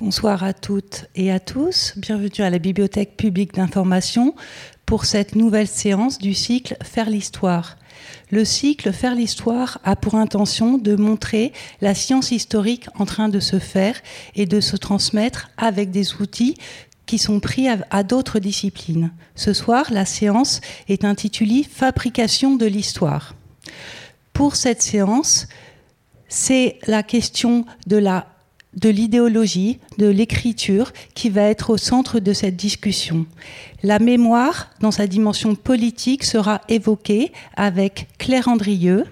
Bonsoir à toutes et à tous. Bienvenue à la Bibliothèque publique d'information pour cette nouvelle séance du cycle Faire l'histoire. Le cycle Faire l'histoire a pour intention de montrer la science historique en train de se faire et de se transmettre avec des outils qui sont pris à, d'autres disciplines. Ce soir, la séance est intitulée Fabrication de l'histoire. Pour cette séance, c'est la question de la de l'idéologie, de l'écriture qui va être au centre de cette discussion. La mémoire, dans sa dimension politique, sera évoquée avec Claire Andrieux,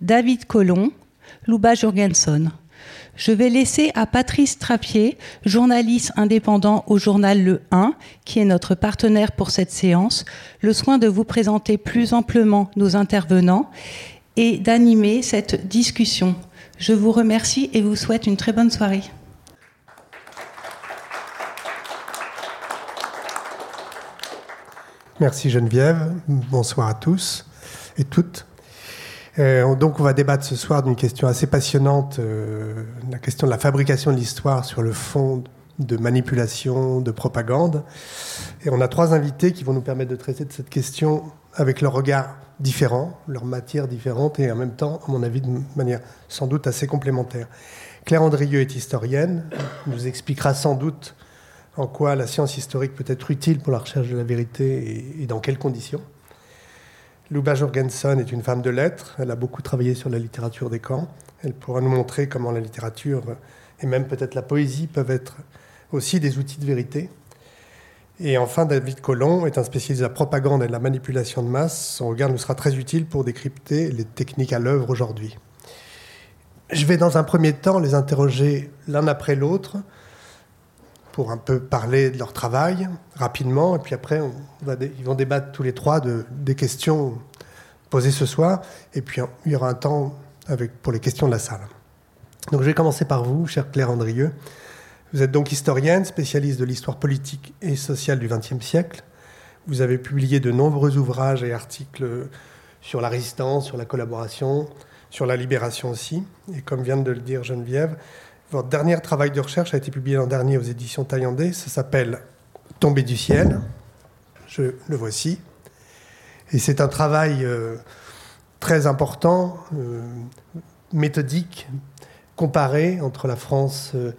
David Collomb, Louba Jorgenson. Je vais laisser à Patrice Trappier, journaliste indépendant au journal Le 1, qui est notre partenaire pour cette séance, le soin de vous présenter plus amplement nos intervenants et d'animer cette discussion. Je vous remercie et vous souhaite une très bonne soirée. Merci Geneviève. Bonsoir à tous et toutes. Euh, donc on va débattre ce soir d'une question assez passionnante, euh, la question de la fabrication de l'histoire sur le fond de manipulation, de propagande. Et on a trois invités qui vont nous permettre de traiter de cette question avec leur regard différents, leurs matières différentes et en même temps, à mon avis, de manière sans doute assez complémentaire. Claire Andrieux est historienne, nous expliquera sans doute en quoi la science historique peut être utile pour la recherche de la vérité et, dans quelles conditions. Luba Jorgensen est une femme de lettres, elle a beaucoup travaillé sur la littérature des camps, elle pourra nous montrer comment la littérature et même peut-être la poésie peuvent être aussi des outils de vérité. Et enfin, David Collomb est un spécialiste de la propagande et de la manipulation de masse. Son regard nous sera très utile pour décrypter les techniques à l'œuvre aujourd'hui. Je vais dans un premier temps les interroger l'un après l'autre pour un peu parler de leur travail rapidement, et puis après, ils vont débattre tous les trois de, des questions posées ce soir, et puis il y aura un temps pour les questions de la salle. Donc je vais commencer par vous, chère Claire Andrieux. Vous êtes donc historienne, spécialiste de l'histoire politique et sociale du XXe siècle. Vous avez publié de nombreux ouvrages et articles sur la résistance, sur la collaboration, sur la libération aussi. Et comme vient de le dire Geneviève, votre dernier travail de recherche a été publié l'an dernier aux éditions Taillandais. Ça s'appelle Tomber du ciel. Je le voici. Et c'est un travail euh, très important, euh, méthodique, comparé entre la France. Euh,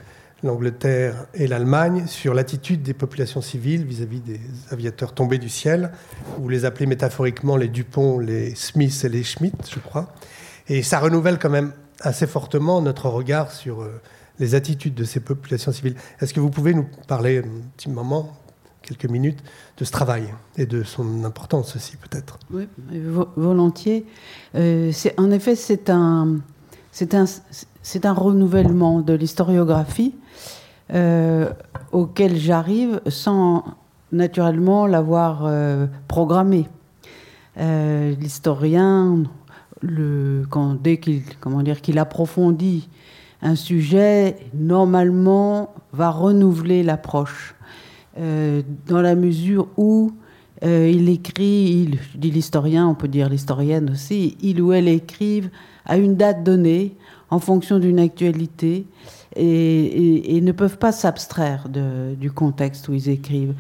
l'Angleterre et l'Allemagne sur l'attitude des populations civiles vis-à-vis des aviateurs tombés du ciel. Vous les appelez métaphoriquement les Dupont, les Smith et les Schmidt, je crois. Et ça renouvelle quand même assez fortement notre regard sur euh, les attitudes de ces populations civiles. Est-ce que vous pouvez nous parler un petit moment, quelques minutes, de ce travail et de son importance aussi peut-être? Oui, volontiers. Euh, en effet, c'est un, c'est un, c'est un renouvellement de l'historiographie euh, auquel j'arrive sans naturellement l'avoir euh, programmé. Euh, l'historien, dès qu'il approfondit un sujet, normalement va renouveler l'approche dans la mesure où il écrit, il, je dis l'historien, on peut dire l'historienne aussi, il ou elle écrivent à une date donnée en fonction d'une actualité et, ne peuvent pas s'abstraire du contexte où ils écrivent.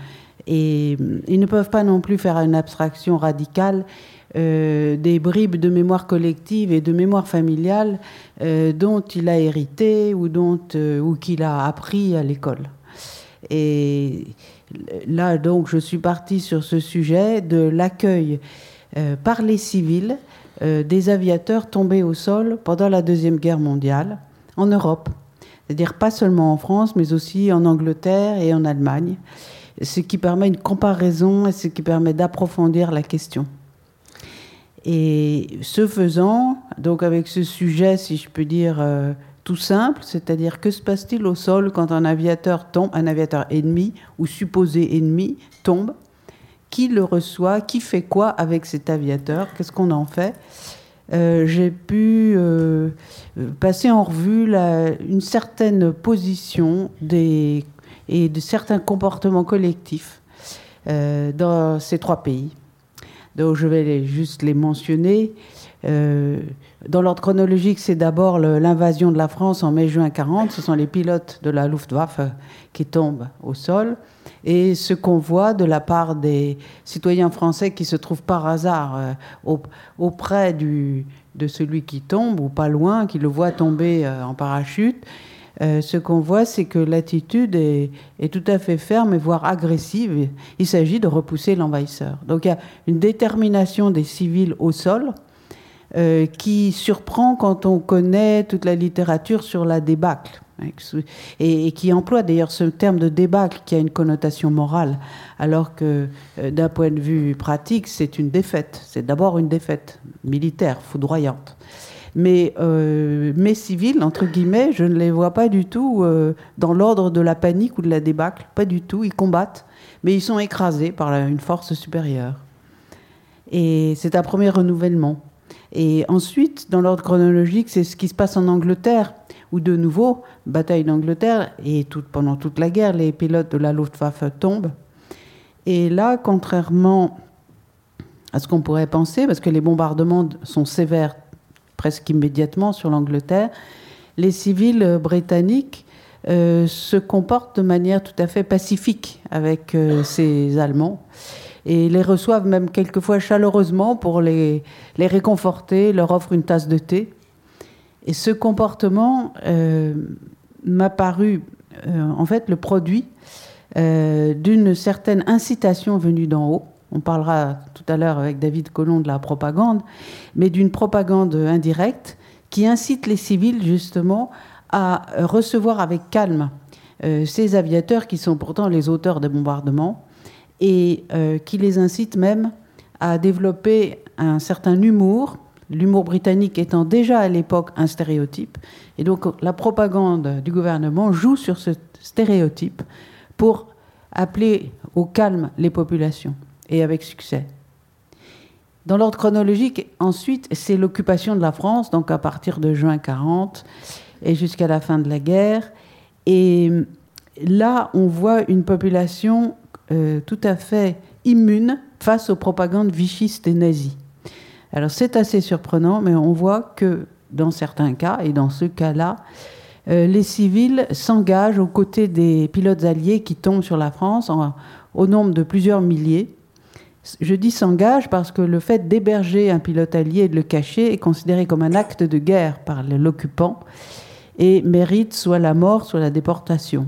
Et ils ne peuvent pas non plus faire une abstraction radicale euh, des bribes de mémoire collective et de mémoire familiale euh, dont il a hérité ou, dont, euh, ou qu'il a appris à l'école. Et là, donc, je suis partie sur ce sujet de l'accueil par les civils des aviateurs tombés au sol pendant la Deuxième Guerre mondiale en Europe c'est-à-dire pas seulement en France, mais aussi en Angleterre et en Allemagne, ce qui permet une comparaison et ce qui permet d'approfondir la question. Et ce faisant, donc avec ce sujet, si je peux dire, euh, tout simple, c'est-à-dire que se passe-t-il au sol quand un aviateur tombe, un aviateur ennemi ou supposé ennemi tombe Qui le reçoit Qui fait quoi avec cet aviateur Qu'est-ce qu'on en fait euh, j'ai pu euh, passer en revue une certaine position et de certains comportements collectifs euh, dans ces trois pays. Donc je vais juste les mentionner. Dans l'ordre chronologique, c'est d'abord l'invasion de la France en mai-juin 40. Ce sont les pilotes de la Luftwaffe qui tombent au sol. Et ce qu'on voit de la part des citoyens français qui se trouvent par hasard euh, auprès de celui qui tombe, ou pas loin, qui le voit tomber euh, en parachute, ce qu'on voit, c'est que l'attitude est, est, tout à fait ferme et voire agressive. Il s'agit de repousser l'envahisseur. Donc il y a une détermination des civils au sol euh, qui surprend quand on connaît toute la littérature sur la débâcle. Hein, et, qui emploie d'ailleurs ce terme de débâcle qui a une connotation morale, alors que euh, d'un point de vue pratique, c'est une défaite. C'est d'abord une défaite militaire, foudroyante. Mais euh, mes civils, entre guillemets, je ne les vois pas du tout dans l'ordre de la panique ou de la débâcle. Pas du tout. Ils combattent, mais ils sont écrasés par une force supérieure. Et c'est un premier renouvellement. Et ensuite, dans l'ordre chronologique, c'est ce qui se passe en Angleterre, où de nouveau, bataille d'Angleterre, et pendant toute la guerre, les pilotes de la Luftwaffe tombent. Et là, contrairement à ce qu'on pourrait penser, parce que les bombardements sont sévères presque immédiatement sur l'Angleterre, les civils britanniques euh, se comportent de manière tout à fait pacifique avec euh, ces Allemands et les reçoivent même quelquefois chaleureusement pour les, réconforter, leur offrent une tasse de thé. Et ce comportement euh, m'a paru euh, en fait le produit euh, d'une certaine incitation venue d'en haut. On parlera tout à l'heure avec David Colomb de la propagande, mais d'une propagande indirecte qui incite les civils justement à recevoir avec calme ces aviateurs qui sont pourtant les auteurs des bombardements et euh, qui les incite même à développer un certain humour, l'humour britannique étant déjà à l'époque un stéréotype. Et donc la propagande du gouvernement joue sur ce stéréotype pour appeler au calme les populations, et avec succès. Dans l'ordre chronologique, ensuite, c'est l'occupation de la France, donc à partir de juin 40 et jusqu'à la fin de la guerre. Et là, on voit une population euh, tout à fait immune face aux propagandes vichistes et nazies. Alors c'est assez surprenant, mais on voit que dans certains cas, et dans ce cas-là, euh, les civils s'engagent aux côtés des pilotes alliés qui tombent sur la France au nombre de plusieurs milliers. Je dis s'engagent parce que le fait d'héberger un pilote allié et de le cacher est considéré comme un acte de guerre par l'occupant et mérite soit la mort, soit la déportation.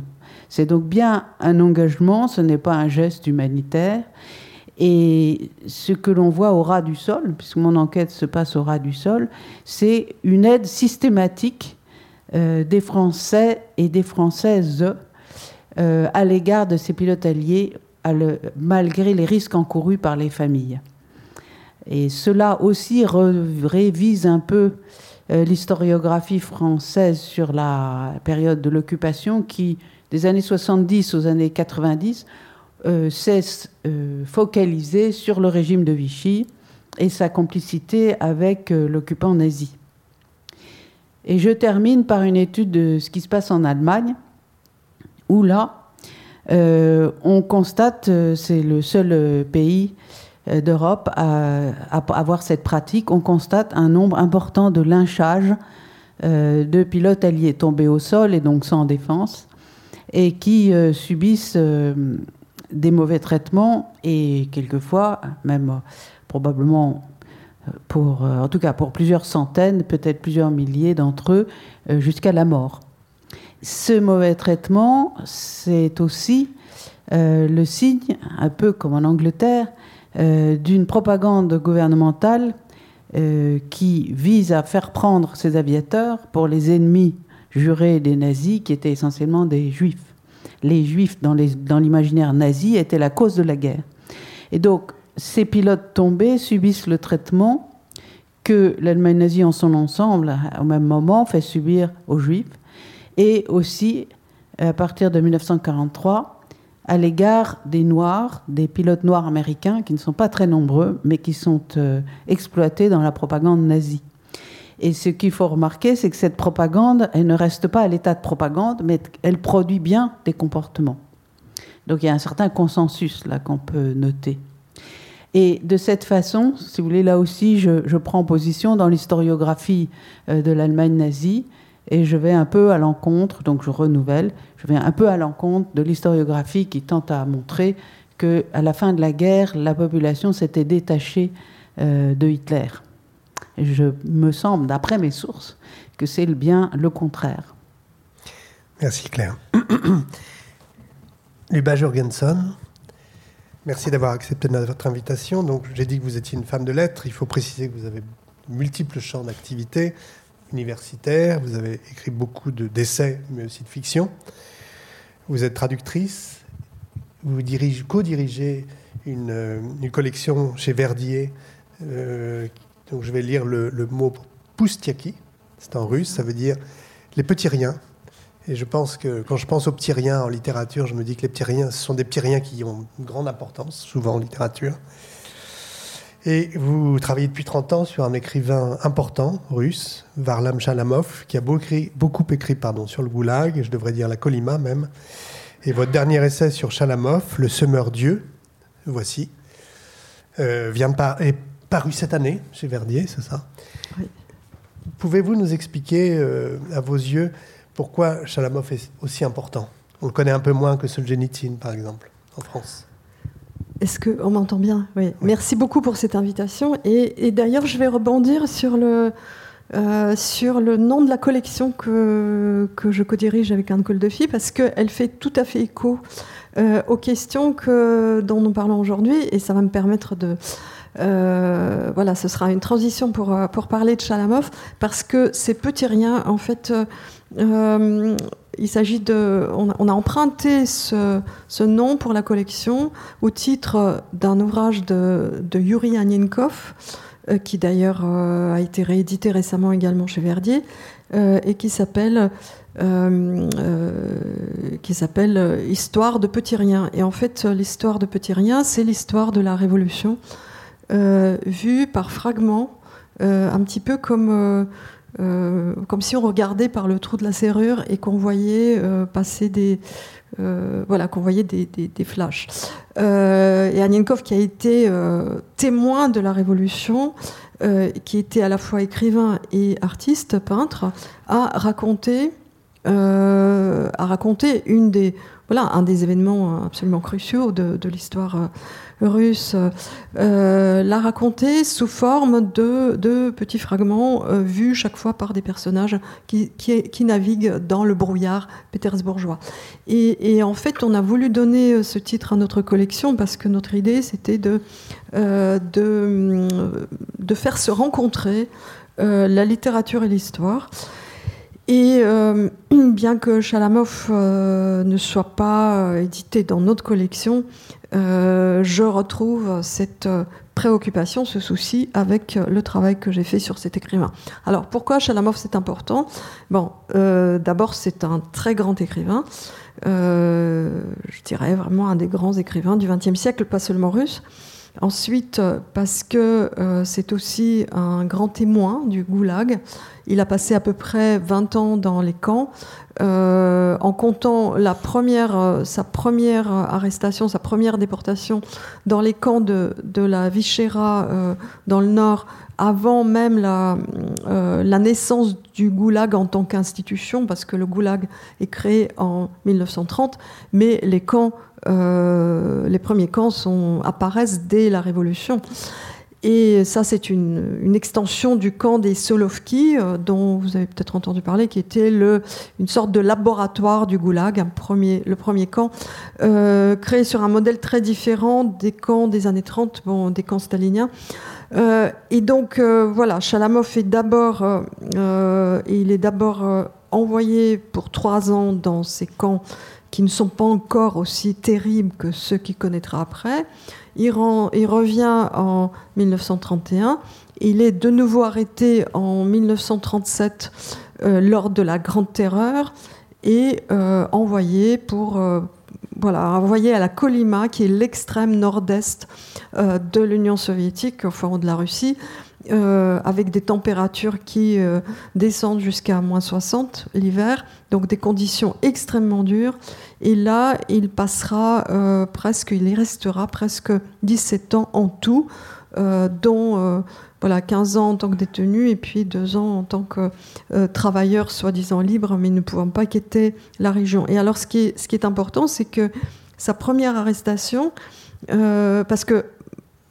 C'est donc bien un engagement, ce n'est pas un geste humanitaire. Et ce que l'on voit au ras du sol, puisque mon enquête se passe au ras du sol, c'est une aide systématique euh, des Français et des Françaises euh, à l'égard de ces pilotes alliés, malgré les risques encourus par les familles. Et cela aussi révise un peu euh, l'historiographie française sur la période de l'occupation qui des années 70 aux années 90 euh, cesse euh, focalisé sur le régime de Vichy et sa complicité avec euh, l'occupant nazi. Et je termine par une étude de ce qui se passe en Allemagne, où là, on constate, c'est le seul pays d'Europe à, avoir cette pratique, on constate un nombre important de lynchages de pilotes alliés tombés au sol et donc sans défense et qui euh, subissent euh, des mauvais traitements et quelquefois, même euh, probablement en tout cas pour plusieurs centaines, peut-être plusieurs milliers d'entre eux, jusqu'à la mort. Ce mauvais traitement, c'est aussi le signe, un peu comme en Angleterre, d'une propagande gouvernementale qui vise à faire prendre ces aviateurs pour les ennemis jurés des nazis, qui étaient essentiellement des juifs. Les juifs, dans l'imaginaire nazi, étaient la cause de la guerre. Et donc, ces pilotes tombés subissent le traitement que l'Allemagne nazie en son ensemble, au même moment, fait subir aux juifs, et aussi, à partir de 1943, à l'égard des Noirs, des pilotes noirs américains, qui ne sont pas très nombreux, mais qui sont euh, exploités dans la propagande nazie. Et ce qu'il faut remarquer, c'est que cette propagande, elle ne reste pas à l'état de propagande, mais elle produit bien des comportements. Donc il y a un certain consensus là qu'on peut noter. Et de cette façon, si vous voulez, là aussi, je, prends position dans l'historiographie de l'Allemagne nazie et je vais un peu à l'encontre, donc je renouvelle, je vais un peu à l'encontre de l'historiographie qui tente à montrer que à la fin de la guerre, la population s'était détachée euh, de Hitler. Je me semble, d'après mes sources, que c'est bien le contraire. Merci Claire. Luba Jorgensen, merci d'avoir accepté notre invitation. Donc, j'ai dit que vous étiez une femme de lettres. Il faut préciser que vous avez multiples champs d'activité universitaire, vous avez écrit beaucoup d'essais, mais aussi de fiction. Vous êtes traductrice, vous co-dirigez une, euh, une, collection chez Verdier. Euh, donc je vais lire le, mot poustiaki, c'est en russe, ça veut dire les petits riens. Et je pense que quand je pense aux petits riens en littérature, je me dis que les petits riens, ce sont des petits riens qui ont une grande importance, souvent en littérature. Et vous travaillez depuis 30 ans sur un écrivain important russe, Varlam Shalamov, qui a beaucoup écrit, pardon, sur le goulag, je devrais dire la Colima même. Et votre dernier essai sur Shalamov, Le Semeur Dieu, voici, euh, vient par, paru cette année chez Verdier, c'est ça? Oui. Pouvez-vous nous expliquer, euh, à vos yeux, pourquoi Shalamov est aussi important? On le connaît un peu moins que Solzhenitsyn, par exemple, en France. Est-ce qu'on m'entend bien? Oui. Merci beaucoup pour cette invitation. Et, d'ailleurs, je vais rebondir sur le, euh, sur le nom de la collection que, que je co-dirige avec Anne Coldefi, parce qu'elle fait tout à fait écho euh, aux questions que, dont nous parlons aujourd'hui, et ça va me permettre de... Euh, voilà, ce sera une transition pour, pour parler de Chalamov, parce que ces petits riens, en fait, il s'agit de, on a, emprunté ce, nom pour la collection au titre d'un ouvrage de, Yuri Anienkov, euh, qui d'ailleurs euh, a été réédité récemment également chez Verdier, euh, et qui s'appelle qui s'appelle Histoire de petits riens. Et en fait, l'histoire de petits riens, c'est l'histoire de la Révolution vue par fragments, un petit peu comme euh, comme si on regardait par le trou de la serrure et qu'on voyait euh, passer des, euh, voilà, qu'on voyait des, des, flashs. et Anienkov, qui a été témoin de la Révolution, qui était à la fois écrivain et artiste, peintre, a raconté, a raconté une des, voilà, un des événements absolument cruciaux de, de l'histoire russe euh, l'a raconté sous forme de, petits fragments euh, vus chaque fois par des personnages qui, qui, naviguent dans le brouillard pétersbourgeois. Et, en fait, on a voulu donner euh, ce titre à notre collection parce que notre idée, c'était de, de, de, faire se rencontrer la littérature et l'histoire. Et euh, bien que Chalamov euh, ne soit pas euh, édité dans notre collection, je retrouve cette préoccupation, ce souci avec le travail que j'ai fait sur cet écrivain. Alors pourquoi Chalamov c'est important? Bon, d'abord c'est un très grand écrivain, je dirais vraiment un des grands écrivains du XXe siècle, pas seulement russe. Ensuite, parce que c'est aussi un grand témoin du goulag. Il a passé à peu près 20 ans dans les camps. Euh, en comptant euh, sa première arrestation, sa première déportation dans les camps de, la Vichera euh, dans le nord, avant même la, la, naissance du goulag en tant qu'institution, parce que le goulag est créé en 1930, mais les camps, les premiers camps apparaissent dès la Révolution. Et ça, c'est une, extension du camp des Solovki, euh, dont vous avez peut-être entendu parler, qui était une sorte de laboratoire du goulag, un premier, le premier camp, euh, créé sur un modèle très différent des camps des années 30, bon, des camps staliniens. Euh, et donc, voilà, Chalamov est d'abord, il est d'abord envoyé pour trois ans dans ces camps qui ne sont pas encore aussi terribles que ceux qu'il connaîtra après. Il, revient en 1931. Il est de nouveau arrêté en 1937 euh, lors de la Grande Terreur et euh, envoyé pour euh, voilà, envoyé à la Kolyma, qui est l'extrême nord-est de l'Union soviétique, au fond de la Russie, euh, avec des températures qui euh, descendent jusqu'à moins 60 l'hiver, donc des conditions extrêmement dures. Et là, il passera euh, presque, il y restera presque 17 ans en tout, dont voilà, 15 ans en tant que détenu et puis 2 ans en tant que travailleur soi-disant libre, mais ne pouvant pas quitter la région. Et alors, ce qui est, ce qui est important, c'est que sa première arrestation, parce que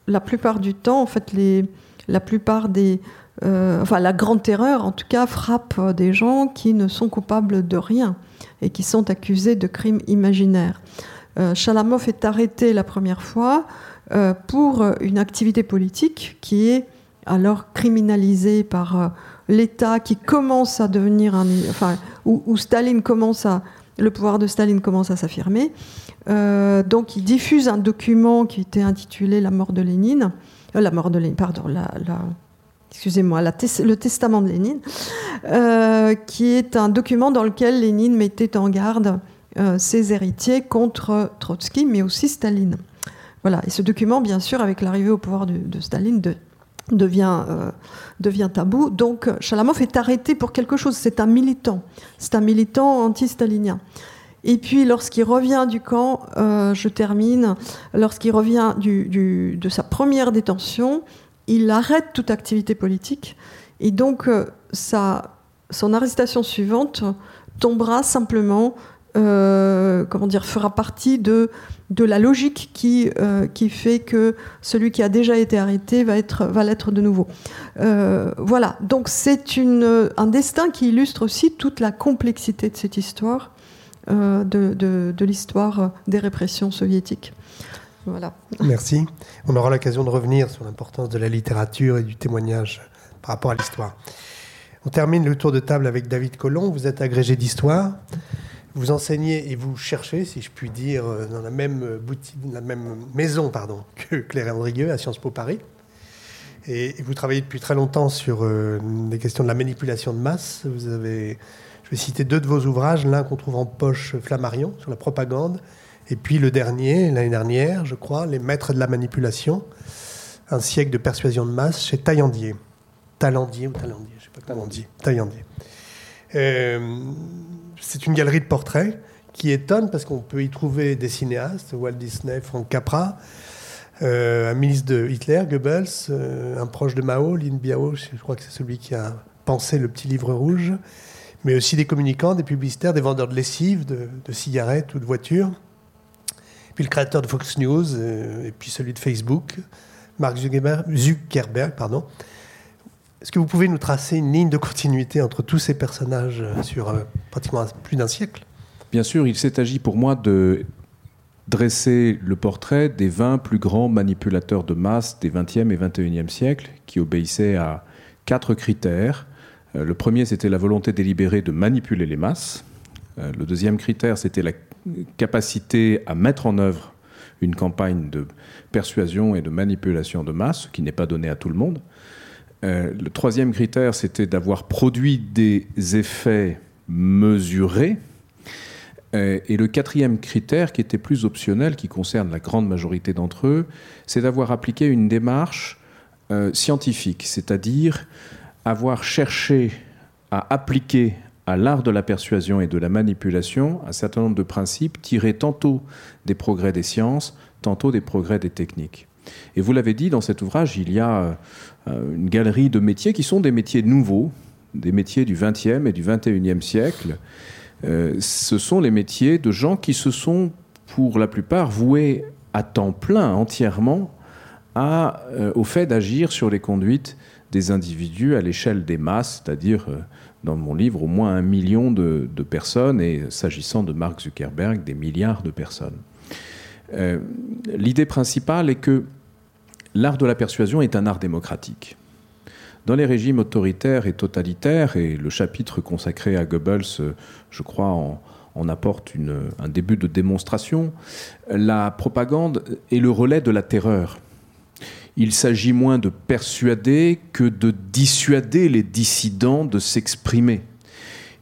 la plupart du temps, en fait, les, la plupart des. Euh, enfin, la grande terreur, en tout cas, frappe des gens qui ne sont coupables de rien et qui sont accusés de crimes imaginaires. Euh, Chalamov est arrêté la première fois euh, pour une activité politique qui est alors criminalisée par l'État qui commence à devenir un. Enfin, où, Staline commence à. Le pouvoir de Staline commence à s'affirmer. donc, il diffuse un document qui était intitulé La mort de Lénine euh, la mort de Lénine, pardon, excusez-moi, le testament de Lénine, euh, qui est un document dans lequel Lénine mettait en garde euh, ses héritiers contre Trotsky, mais aussi Staline. Voilà. Et ce document, bien sûr, avec l'arrivée au pouvoir de, Staline, devient, devient tabou. Donc, Chalamov est arrêté pour quelque chose. C'est un militant. C'est un militant anti-stalinien. Et puis lorsqu'il revient du camp, euh, je termine, lorsqu'il revient de sa première détention, il arrête toute activité politique. Et donc euh, son arrestation suivante tombera simplement, euh, comment dire, fera partie de, de la logique qui, qui fait que celui qui a déjà été arrêté va être va l'être de nouveau. voilà, donc c'est un destin qui illustre aussi toute la complexité de cette histoire euh, de, l'histoire des répressions soviétiques. Voilà. Merci. On aura l'occasion de revenir sur l'importance de la littérature et du témoignage par rapport à l'histoire. On termine le tour de table avec David Collomb. Vous êtes agrégé d'histoire. Vous enseignez et vous cherchez, si je puis dire, dans la même boutique, la même maison pardon, que Claire Andrigueux à Sciences Po Paris. Et vous travaillez depuis très longtemps sur euh, des questions de la manipulation de masse. Vous avez vais citer deux de vos ouvrages, l'un qu'on trouve en poche Flammarion sur la propagande, et puis le dernier, l'année dernière, je crois, Les Maîtres de la manipulation, un siècle de persuasion de masse chez Taillandier. Taillandier ou Taillandier, je ne sais pas comment on dit. Taillandier. Euh, c'est une galerie de portraits qui étonne parce qu'on peut y trouver des cinéastes, Walt Disney, Frank Capra, euh, un ministre de Hitler, Goebbels, euh, un proche de Mao, Lin Biao, je crois que c'est celui qui a pensé le petit livre rouge, mais aussi des communicants, des publicitaires, des vendeurs de lessive, de, cigarettes ou de voitures. Puis le créateur de Fox News, euh, et puis celui de Facebook, Mark Zuckerberg. pardon. Est-ce que vous pouvez nous tracer une ligne de continuité entre tous ces personnages euh, sur euh, pratiquement plus d'un siècle? Bien sûr, il s'est agi pour moi de dresser le portrait des 20 plus grands manipulateurs de masse des 20e et 21e siècles, qui obéissaient à quatre critères le premier, c'était la volonté délibérée de manipuler les masses. Euh, le deuxième critère, c'était la capacité à mettre en œuvre une campagne de persuasion et de manipulation de masse, qui n'est pas donné à tout le monde. Euh, le troisième critère, c'était d'avoir produit des effets mesurés. et le quatrième critère, qui était plus optionnel, qui concerne la grande majorité d'entre eux, c'est d'avoir appliqué une démarche scientifique, c'est-à-dire avoir cherché à appliquer à l'art de la persuasion et de la manipulation un certain nombre de principes tirés tantôt des progrès des sciences, tantôt des progrès des techniques. Et vous l'avez dit, dans cet ouvrage, il y a euh, une galerie de métiers qui sont des métiers nouveaux, des métiers du XXe et du XXIe siècle. Euh, ce sont les métiers de gens qui se sont, pour la plupart, voués à temps plein, entièrement, euh, au fait d'agir sur les conduites des individus à l'échelle des masses, c'est-à-dire euh, dans mon livre au moins un million de, personnes et s'agissant de Mark Zuckerberg, des milliards de personnes. Euh, l'idée principale est que l'art de la persuasion est un art démocratique. Dans les régimes autoritaires et totalitaires, et le chapitre consacré à Goebbels, euh, je crois, en, apporte un début de démonstration, la propagande est le relais de la terreur il s'agit moins de persuader que de dissuader les dissidents de s'exprimer.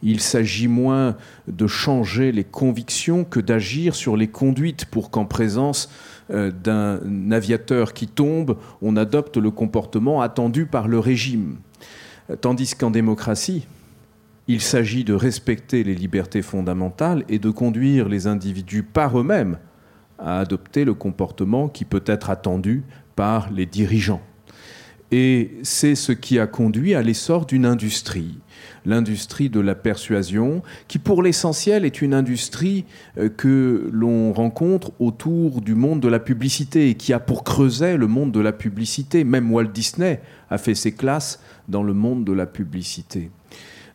Il s'agit moins de changer les convictions que d'agir sur les conduites pour qu'en présence euh, d'un aviateur qui tombe, on adopte le comportement attendu par le régime. Tandis qu'en démocratie, il s'agit de respecter les libertés fondamentales et de conduire les individus par eux-mêmes à adopter le comportement qui peut être attendu par les dirigeants. Et c'est ce qui a conduit à l'essor d'une industrie, l'industrie de la persuasion, qui pour l'essentiel est une industrie euh, que l'on rencontre autour du monde de la publicité et qui a pour creuset le monde de la publicité. Même Walt Disney a fait ses classes dans le monde de la publicité.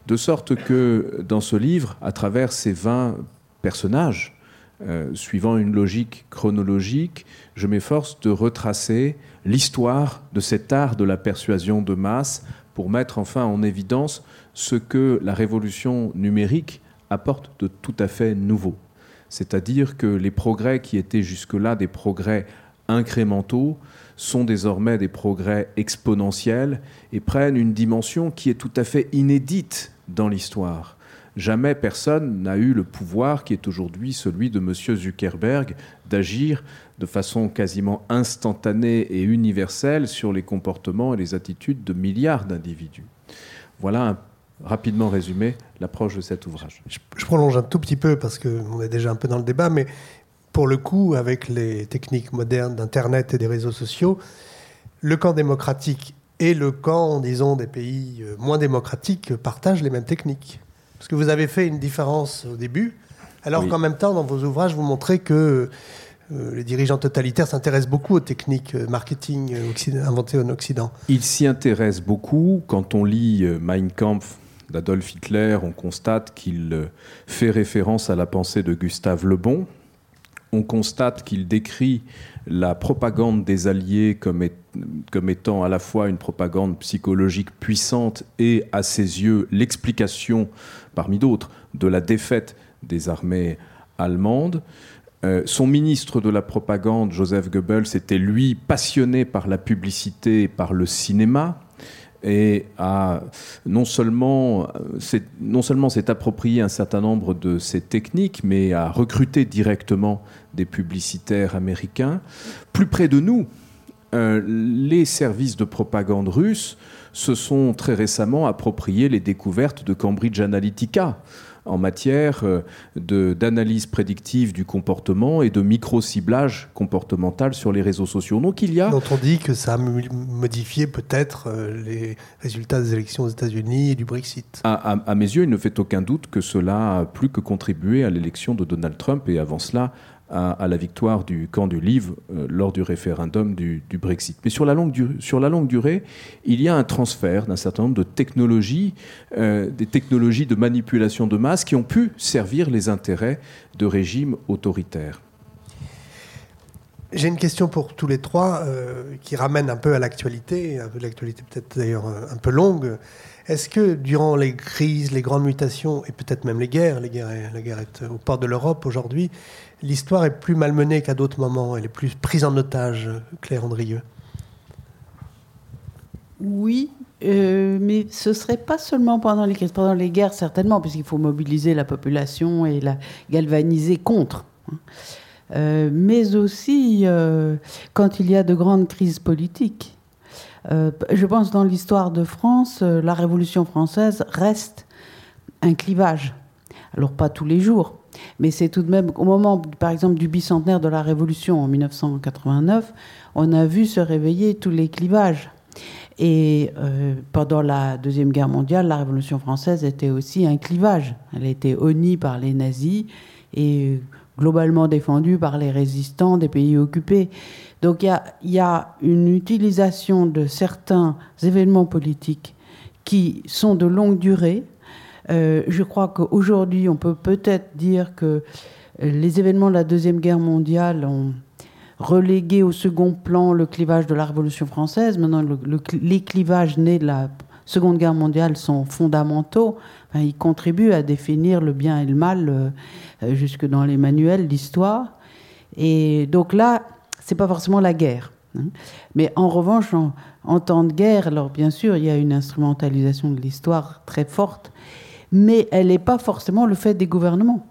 De sorte que dans ce livre, à travers ces 20 personnages, euh, suivant une logique chronologique, je m'efforce de retracer l'histoire de cet art de la persuasion de masse pour mettre enfin en évidence ce que la révolution numérique apporte de tout à fait nouveau. C'est-à-dire que les progrès qui étaient jusque-là des progrès incrémentaux sont désormais des progrès exponentiels et prennent une dimension qui est tout à fait inédite dans l'histoire. Jamais personne n'a eu le pouvoir qui est aujourd'hui celui de M. Zuckerberg d'agir de façon quasiment instantanée et universelle sur les comportements et les attitudes de milliards d'individus. Voilà rapidement résumé l'approche de cet ouvrage. Je, prolonge un tout petit peu parce qu'on est déjà un peu dans le débat, mais pour le coup, avec les techniques modernes d'Internet et des réseaux sociaux, le camp démocratique et le camp, disons, des pays euh, moins démocratiques partagent les mêmes techniques. Parce que vous avez fait une différence au début, alors qu'en même temps, dans vos ouvrages, vous montrez que euh, les dirigeants totalitaires s'intéressent beaucoup aux techniques euh, marketing euh, inventées en Occident. Ils s'y intéressent beaucoup. Quand on lit Mein Kampf d'Adolf Hitler, on constate qu'il fait référence à la pensée de Gustave Le Bon. On constate qu'il décrit la propagande des Alliés comme, comme, étant à la fois une propagande psychologique puissante et, à ses yeux, l'explication parmi d'autres, de la défaite des armées allemandes. Euh, son ministre de la propagande, Joseph Goebbels, était lui passionné par la publicité et par le cinéma et a non seulement, seulement s'est approprié un certain nombre de ces techniques, mais a recruté directement des publicitaires américains. Plus près de nous, euh, les services de propagande russes se sont très récemment appropriés les découvertes de Cambridge Analytica en matière euh, d'analyse prédictive du comportement et de micro-ciblage comportemental sur les réseaux sociaux. Donc il y a... Dont on dit que ça a modifié peut-être euh, les résultats des élections aux États-Unis et du Brexit. à, mes yeux, il ne fait aucun doute que cela a plus que contribué à l'élection de Donald Trump et avant cela à, la victoire du camp du Livre euh, lors du référendum du, Brexit. Mais sur la, longue durée, il y a un transfert d'un certain nombre de technologies, euh, des technologies de manipulation de masse qui ont pu servir les intérêts de régimes autoritaires. J'ai une question pour tous les trois euh, qui ramène un peu à l'actualité, un peu l'actualité peut-être d'ailleurs un peu longue. Est-ce que durant les crises, les grandes mutations et peut-être même les guerres, les guerres la guerre est au port de l'Europe aujourd'hui, l'histoire est plus malmenée qu'à d'autres moments Elle est plus prise en otage, Claire Andrieux? Oui, euh, mais ce serait pas seulement pendant les pendant les guerres certainement, puisqu'il faut mobiliser la population et la galvaniser contre. Euh, mais aussi euh, quand il y a de grandes crises politiques. je pense dans l'histoire de France, la Révolution française reste un clivage. Alors pas tous les jours, mais c'est tout de même, au moment, par exemple, du bicentenaire de la Révolution en 1989, on a vu se réveiller tous les clivages. Et euh, pendant la Deuxième Guerre mondiale, la Révolution française était aussi un clivage. Elle était honnie par les nazis et globalement défendue par les résistants des pays occupés. Donc il y, a, une utilisation de certains événements politiques qui sont de longue durée, euh, je crois qu'aujourd'hui, on peut peut-être dire que les événements de la Deuxième Guerre mondiale ont relégué au second plan le clivage de la Révolution française. Maintenant, les clivages nés de la Seconde Guerre mondiale sont fondamentaux. ils contribuent à définir le bien et le mal euh, jusque dans les manuels d'histoire. Et donc là, c'est pas forcément la guerre. Hein. Mais en revanche, en, en, temps de guerre, alors bien sûr, il y a une instrumentalisation de l'histoire très forte. mais elle n'est pas forcément le fait des gouvernements.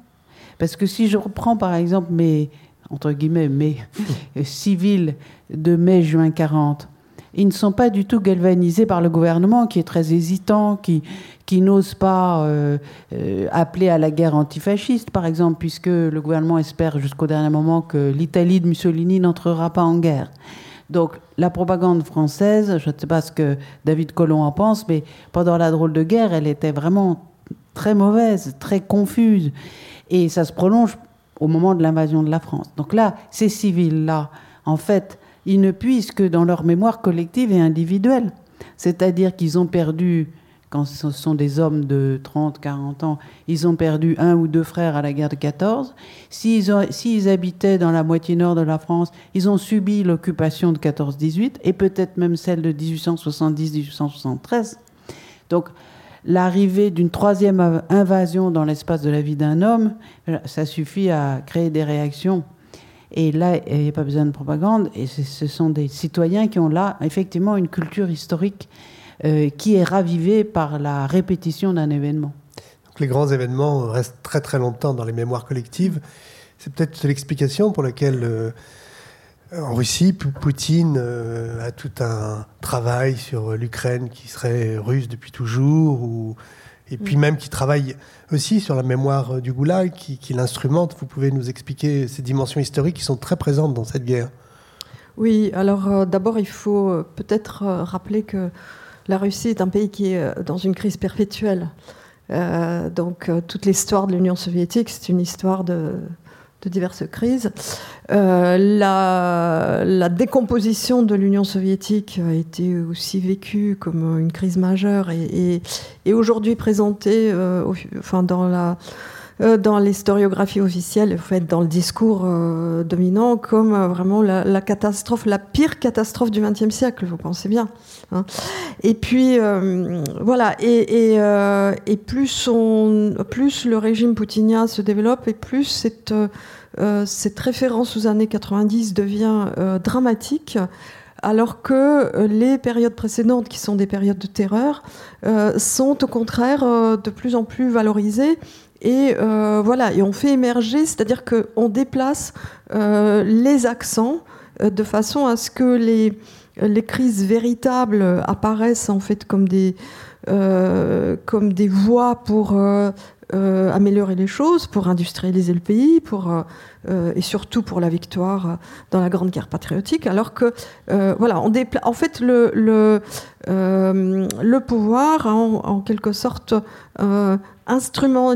Parce que si je reprends par exemple mes, entre guillemets, mes civils de mai-juin 40, ils ne sont pas du tout galvanisés par le gouvernement qui est très hésitant, qui, qui n'ose pas euh, euh, appeler à la guerre antifasciste, par exemple, puisque le gouvernement espère jusqu'au dernier moment que l'Italie de Mussolini n'entrera pas en guerre. Donc la propagande française, je ne sais pas ce que David Colomb en pense, mais pendant la drôle de guerre, elle était vraiment très mauvaise, très confuse. Et ça se prolonge au moment de l'invasion de la France. Donc là, ces civils-là, en fait, ils ne puissent que dans leur mémoire collective et individuelle. C'est-à-dire qu'ils ont perdu, quand ce sont des hommes de 30, 40 ans, ils ont perdu un ou deux frères à la guerre de 14. S'ils habitaient dans la moitié nord de la France, ils ont subi l'occupation de 14-18 et peut-être même celle de 1870-1873. Donc, l'arrivée d'une troisième invasion dans l'espace de la vie d'un homme, ça suffit à créer des réactions et là, il n'y a pas besoin de propagande. Et ce sont des citoyens qui ont là, effectivement, une culture historique euh, qui est ravivée par la répétition d'un événement. Les grands événements restent très très longtemps dans les mémoires collectives. C'est peut-être l'explication pour laquelle, euh, en Russie, Poutine euh, a tout un travail sur l'Ukraine qui serait russe depuis toujours, ou, et puis même qui travaille aussi sur la mémoire du Goulag, qui, l'instrumente. Vous pouvez nous expliquer ces dimensions historiques qui sont très présentes dans cette guerre Oui, alors euh, d'abord, il faut euh, peut-être euh, rappeler que la Russie est un pays qui est dans une crise perpétuelle. donc toute l'histoire de l'Union soviétique, c'est une histoire de, de diverses crises. Euh, la, décomposition de l'Union soviétique a été aussi vécue comme une crise majeure et, aujourd'hui présentée euh, enfin, dans la dans l'historiographie officielle, en fait, dans le discours dominant, comme vraiment la, catastrophe, la pire catastrophe du XXe siècle, vous pensez bien. Hein. Et puis, voilà, et, plus, le régime poutinien se développe, et plus cette euh, référence aux années 90 devient euh, dramatique alors que euh, les périodes précédentes, qui sont des périodes de terreur, sont au contraire de plus en plus valorisées. Et voilà, et on fait émerger, c'est-à-dire qu'on déplace les accents de façon à ce que les, les crises véritables apparaissent en fait comme des, comme des voies pour euh, améliorer les choses, pour industrialiser le pays, euh, euh, et surtout pour la victoire dans la Grande Guerre patriotique, alors que, voilà, on en fait, le, pouvoir, en, quelque sorte, instrument,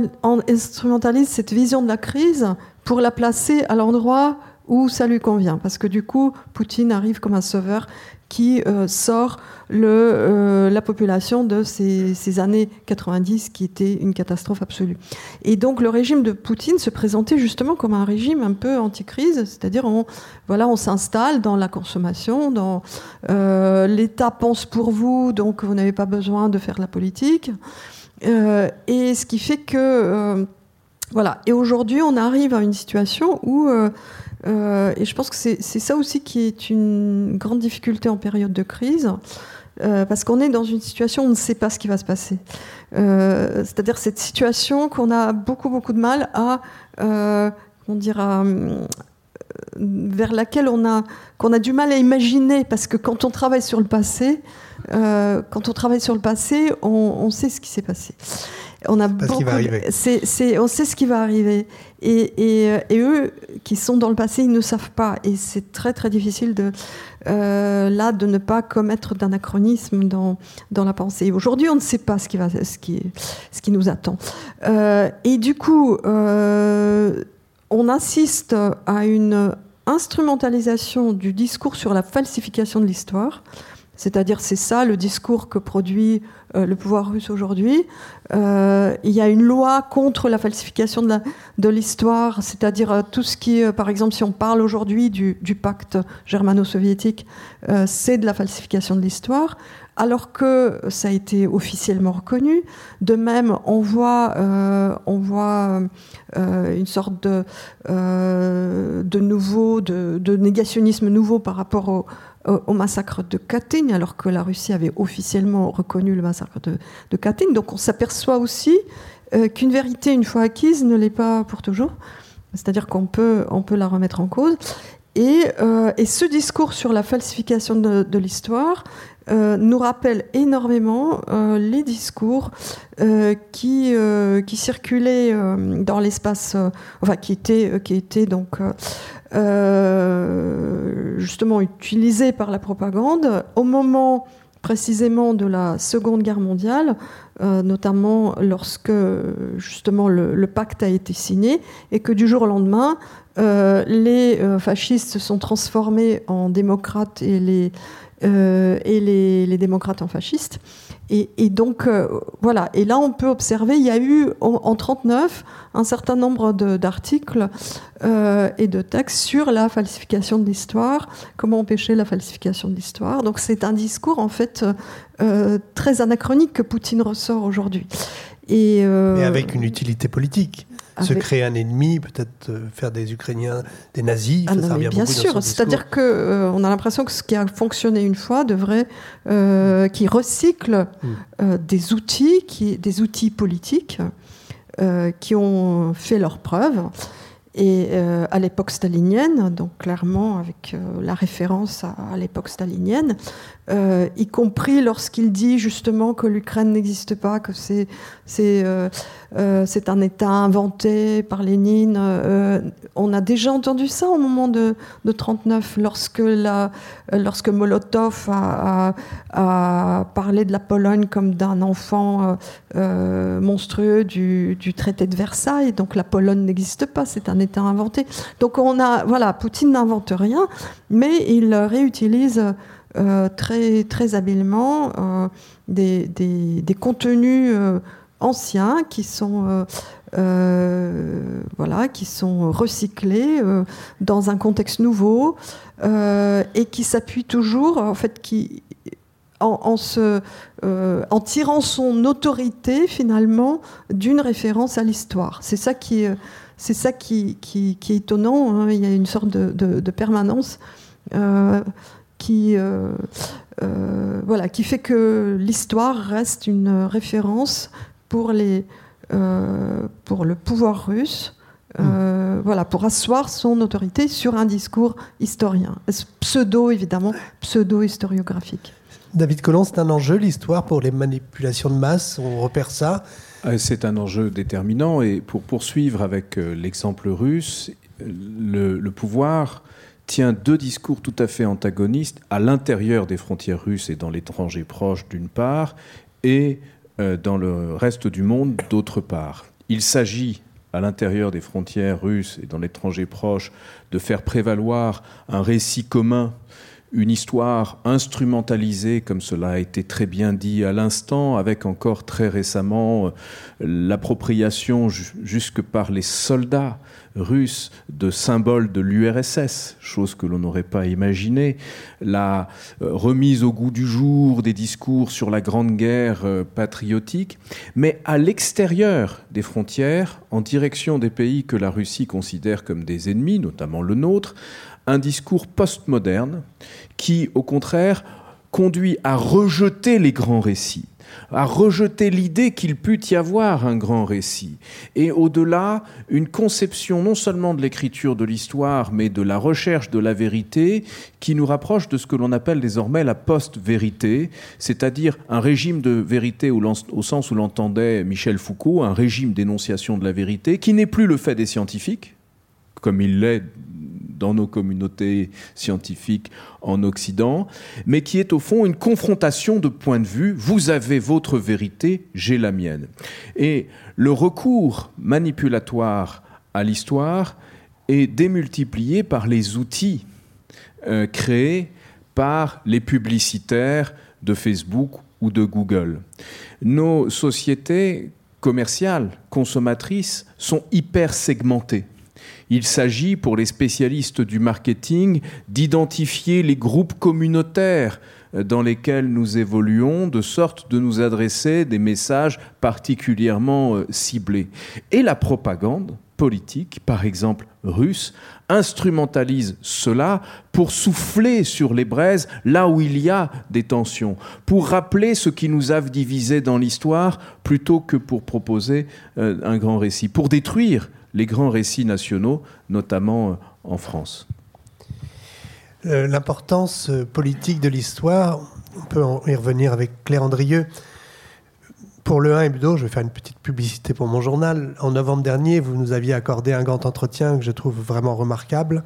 instrumentalise cette vision de la crise pour la placer à l'endroit où ça lui convient. Parce que du coup, Poutine arrive comme un sauveur qui euh, sort euh, la population de ces, années 90 qui était une catastrophe absolue. Et donc le régime de Poutine se présentait justement comme un régime un peu anti-crise, c'est-à-dire on, voilà, on s'installe dans la consommation, dans euh, l'État pense pour vous, donc vous n'avez pas besoin de faire la politique. et ce qui fait que... voilà. Et aujourd'hui, on arrive à une situation où euh, et je pense que c'est ça aussi qui est une grande difficulté en période de crise, euh, parce qu'on est dans une situation où on ne sait pas ce qui va se passer. Euh, c'est-à-dire cette situation qu'on a beaucoup beaucoup de mal à, vers laquelle on a qu'on a du mal à imaginer, parce que quand on travaille sur le passé, quand on travaille sur le passé, on sait ce qui s'est passé. On a beaucoup. C'est, on sait ce qui va arriver. Et, et, et, eux, qui sont dans le passé, ils ne savent pas. Et c'est très très difficile de euh, là de ne pas commettre d'anachronisme dans, dans la pensée. Aujourd'hui, on ne sait pas ce qui va, ce qui, ce qui nous attend. Euh, et du coup, euh, on assiste à une instrumentalisation du discours sur la falsification de l'histoire. C'est-à-dire, c'est ça le discours que produit euh, le pouvoir russe aujourd'hui. Euh, il y a une loi contre la falsification de l'histoire, c'est-à-dire euh, tout ce qui, par exemple, si on parle aujourd'hui du, pacte germano-soviétique, c'est de la falsification de l'histoire alors que ça a été officiellement reconnu. De même, on voit, on voit une sorte de, de nouveau, de, négationnisme nouveau par rapport au, au massacre de Katyn, alors que la Russie avait officiellement reconnu le massacre de, de Katyn. Donc on s'aperçoit aussi qu'une vérité, une fois acquise, ne l'est pas pour toujours. C'est-à-dire qu'on peut, on peut la remettre en cause. Et, et, ce discours sur la falsification de, l'histoire euh, nous rappelle énormément euh, les discours euh, qui, qui circulaient dans l'espace, enfin qui étaient, qui étaient donc justement utilisés par la propagande au moment précisément de la Seconde Guerre mondiale, notamment lorsque justement le, pacte a été signé et que du jour au lendemain, les fascistes se sont transformés en démocrates euh, et les, démocrates en fascistes. Et, donc, euh, voilà. Et là, on peut observer, il y a eu en, 1939 un certain nombre d'articles euh, et de textes sur la falsification de l'histoire, comment empêcher la falsification de l'histoire. Donc, c'est un discours, en fait, très anachronique que Poutine ressort aujourd'hui. Et, et, avec une utilité politique se créer un ennemi, peut-être euh, faire des Ukrainiens des nazis. Ah bien sûr, c'est-à-dire que euh, on a l'impression que ce qui a fonctionné une fois devrait, euh, qui recycle hmm. des outils, qui, des outils politiques qui ont fait leurs preuves. Et à l'époque stalinienne, donc clairement avec la référence à, à l'époque stalinienne, y compris lorsqu'il dit justement que l'Ukraine n'existe pas, que c'est euh, c'est un État inventé par Lénine. Euh, on a déjà entendu ça au moment de, de 39, lorsque, lorsque Molotov a, parlé de la Pologne comme d'un enfant euh, monstrueux du, traité de Versailles. Donc la Pologne n'existe pas, c'est un État inventé. Donc on a, voilà, Poutine n'invente rien, mais il réutilise très, très habilement des, des, contenus anciens qui sont euh, euh, voilà qui sont recyclés euh, dans un contexte nouveau et qui s'appuient toujours en fait qui en, tirant son autorité finalement d'une référence à l'histoire. C'est ça qui c'est ça qui, est étonnant. Hein. Il y a une sorte de, de permanence qui voilà qui fait que l'histoire reste une référence pour, les, euh, pour le pouvoir russe, euh, hmm. voilà, pour asseoir son autorité sur un discours historien, pseudo évidemment, pseudo-historiographique. David Collin, c'est un enjeu l'histoire pour les manipulations de masse, on repère ça euh, c'est un enjeu déterminant et pour poursuivre avec l'exemple russe, le, le, pouvoir tient deux discours tout à fait antagonistes à l'intérieur des frontières russes et dans l'étranger proche d'une part, et dans le reste du monde d'autre part. Il s'agit à l'intérieur des frontières russes et dans l'étranger proche de faire prévaloir un récit commun, une histoire instrumentalisée, comme cela a été très bien dit à l'instant, avec encore très récemment euh, l'appropriation jusque par les soldats russe de symboles de l'URSS, chose que l'on n'aurait pas imaginée, la euh, remise au goût du jour des discours sur la Grande Guerre euh, patriotique, mais à l'extérieur des frontières, en direction des pays que la Russie considère comme des ennemis, notamment le nôtre, un discours postmoderne qui, au contraire, conduit à rejeter les grands récits à rejeter l'idée qu'il pût y avoir un grand récit, et au-delà, une conception non seulement de l'écriture de l'histoire, mais de la recherche de la vérité, qui nous rapproche de ce que l'on appelle désormais la post-vérité, c'est-à-dire un régime de vérité au, au sens où l'entendait Michel Foucault, un régime d'énonciation de la vérité, qui n'est plus le fait des scientifiques, comme il l'est dans nos communautés scientifiques en Occident, mais qui est au fond une confrontation de points de vue. Vous avez votre vérité, j'ai la mienne. Et le recours manipulatoire à l'histoire est démultiplié par les outils euh, créés par les publicitaires de Facebook ou de Google. Nos sociétés commerciales, consommatrices, sont hyper segmentées. Il s'agit pour les spécialistes du marketing d'identifier les groupes communautaires dans lesquels nous évoluons, de sorte de nous adresser des messages particulièrement euh, ciblés. Et la propagande politiques, par exemple russes, instrumentalisent cela pour souffler sur les braises là où il y a des tensions, pour rappeler ce qui nous a divisés dans l'histoire plutôt que pour proposer euh, un grand récit, pour détruire les grands récits nationaux, notamment euh, en France. Euh, l'importance politique de l'histoire, on peut y revenir avec Claire Andrieux. Pour le 1 hebdo, je vais faire une petite publicité pour mon journal. En novembre dernier, vous nous aviez accordé un grand entretien que je trouve vraiment remarquable.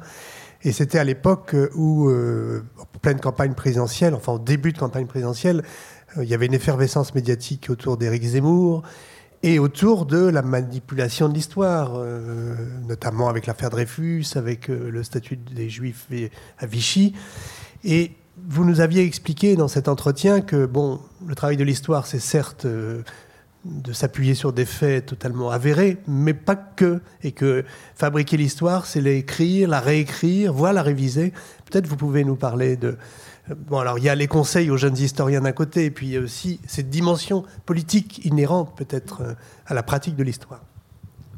Et c'était à l'époque où, euh, en pleine campagne présidentielle, enfin au début de campagne présidentielle, euh, il y avait une effervescence médiatique autour d'Éric Zemmour et autour de la manipulation de l'histoire, euh, notamment avec l'affaire Dreyfus, avec le statut des Juifs à Vichy. Et vous nous aviez expliqué dans cet entretien que bon, le travail de l'histoire, c'est certes euh, de s'appuyer sur des faits totalement avérés, mais pas que. Et que fabriquer l'histoire, c'est l'écrire, la réécrire, voire la réviser. Peut-être vous pouvez nous parler de. Euh, bon, alors il y a les conseils aux jeunes historiens d'un côté, et puis il y a aussi cette dimension politique inhérente peut-être euh, à la pratique de l'histoire.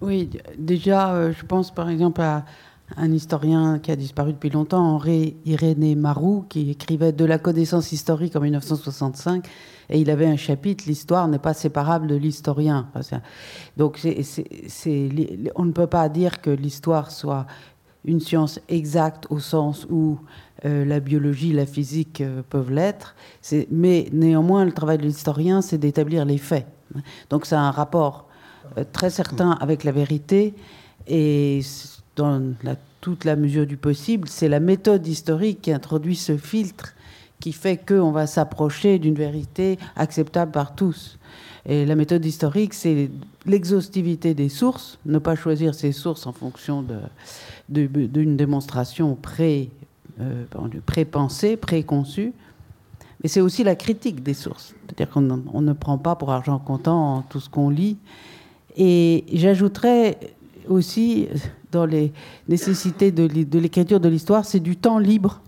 Oui, déjà, je pense par exemple à un historien qui a disparu depuis longtemps, Henri Irénée Marou, qui écrivait De la connaissance historique en 1965, et il avait un chapitre L'histoire n'est pas séparable de l'historien. Donc on ne peut pas dire que l'histoire soit une science exacte au sens où euh, la biologie, la physique euh, peuvent l'être, mais néanmoins le travail de l'historien, c'est d'établir les faits. Donc c'est un rapport euh, très certain avec la vérité et dans toute la mesure du possible, c'est la méthode historique qui introduit ce filtre qui fait qu'on va s'approcher d'une vérité acceptable par tous. Et la méthode historique, c'est l'exhaustivité des sources, ne pas choisir ses sources en fonction d'une démonstration euh, pré-pensée, préconçue. Mais c'est aussi la critique des sources. C'est-à-dire qu'on ne prend pas pour argent comptant tout ce qu'on lit. Et j'ajouterais aussi dans les nécessités de, l'écriture de l'histoire, c'est du temps libre.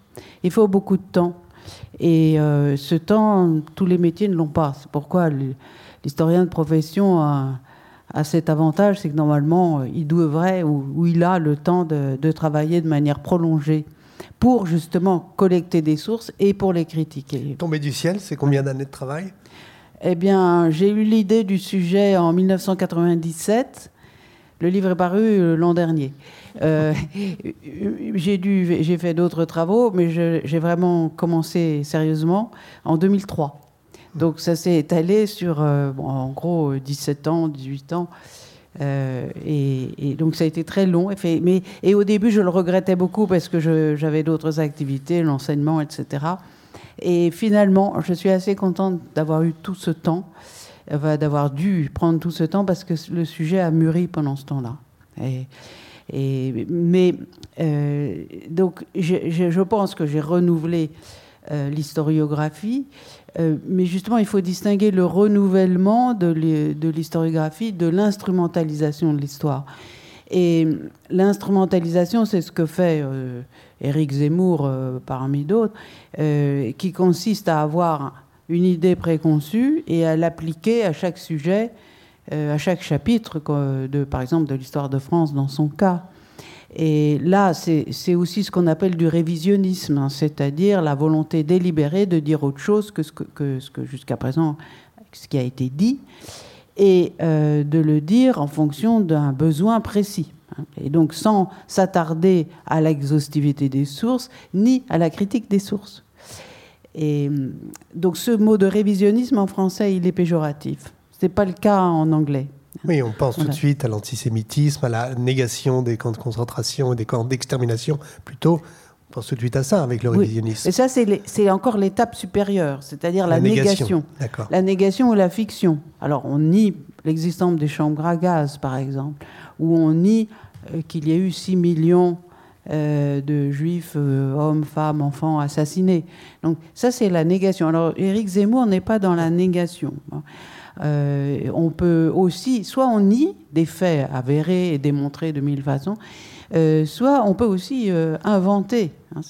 Il faut beaucoup de temps. Et euh, ce temps, tous les métiers ne l'ont pas. C'est pourquoi l'historien de profession a, cet avantage, c'est que normalement, il devrait ou, il a le temps de, travailler de manière prolongée pour justement collecter des sources et pour les critiquer. Tombé du ciel, c'est combien d'années de travail? Eh bien, j'ai eu l'idée du sujet en 1997 le livre est paru euh, l'an dernier. Euh, j'ai fait d'autres travaux, mais j'ai vraiment commencé sérieusement en 2003. Donc ça s'est étalé sur, euh, en gros, 17 ans, 18 ans. et, donc ça a été très long. Et, mais, et au début, je le regrettais beaucoup parce que j'avais d'autres activités, l'enseignement, etc. Et finalement, je suis assez contente d'avoir eu tout ce temps d'avoir dû prendre tout ce temps parce que le sujet a mûri pendant ce temps-là. Mais euh, donc, je, pense que j'ai renouvelé euh, l'historiographie, euh, mais justement, il faut distinguer le renouvellement de l'historiographie de l'instrumentalisation de l'histoire. Et l'instrumentalisation, c'est ce que fait Éric Zemmour parmi d'autres, qui consiste à avoir une idée préconçue et à l'appliquer à chaque sujet, à chaque chapitre, par exemple de l'histoire de France dans son cas. Et là, c'est aussi ce qu'on appelle du révisionnisme, hein, c'est-à-dire la volonté délibérée de dire autre chose que ce que, ce que jusqu'à présent, ce qui a été dit, et euh, de le dire en fonction d'un besoin précis. Hein. Et donc sans s'attarder à l'exhaustivité des sources, ni à la critique des sources. Et donc ce mot de révisionnisme en français, il est péjoratif. Ce n'est pas le cas en anglais. Oui, on pense tout de suite à l'antisémitisme, à la négation des camps de concentration et des camps d'extermination. Plutôt, on pense tout de suite à ça avec le révisionnisme. Et ça, c'est encore l'étape supérieure, c'est-à-dire la, négation. La négation ou la fiction. Alors, on nie l'existence des chambres à gaz, par exemple, ou on nie euh, qu'il y a eu 6 millions euh, de juifs, euh, hommes, femmes, enfants assassinés. Donc ça, c'est la négation. Alors Éric Zemmour n'est pas dans la négation. Euh, on peut aussi, soit on nie des faits avérés et démontrés de mille façons, soit on peut aussi inventer. Hein.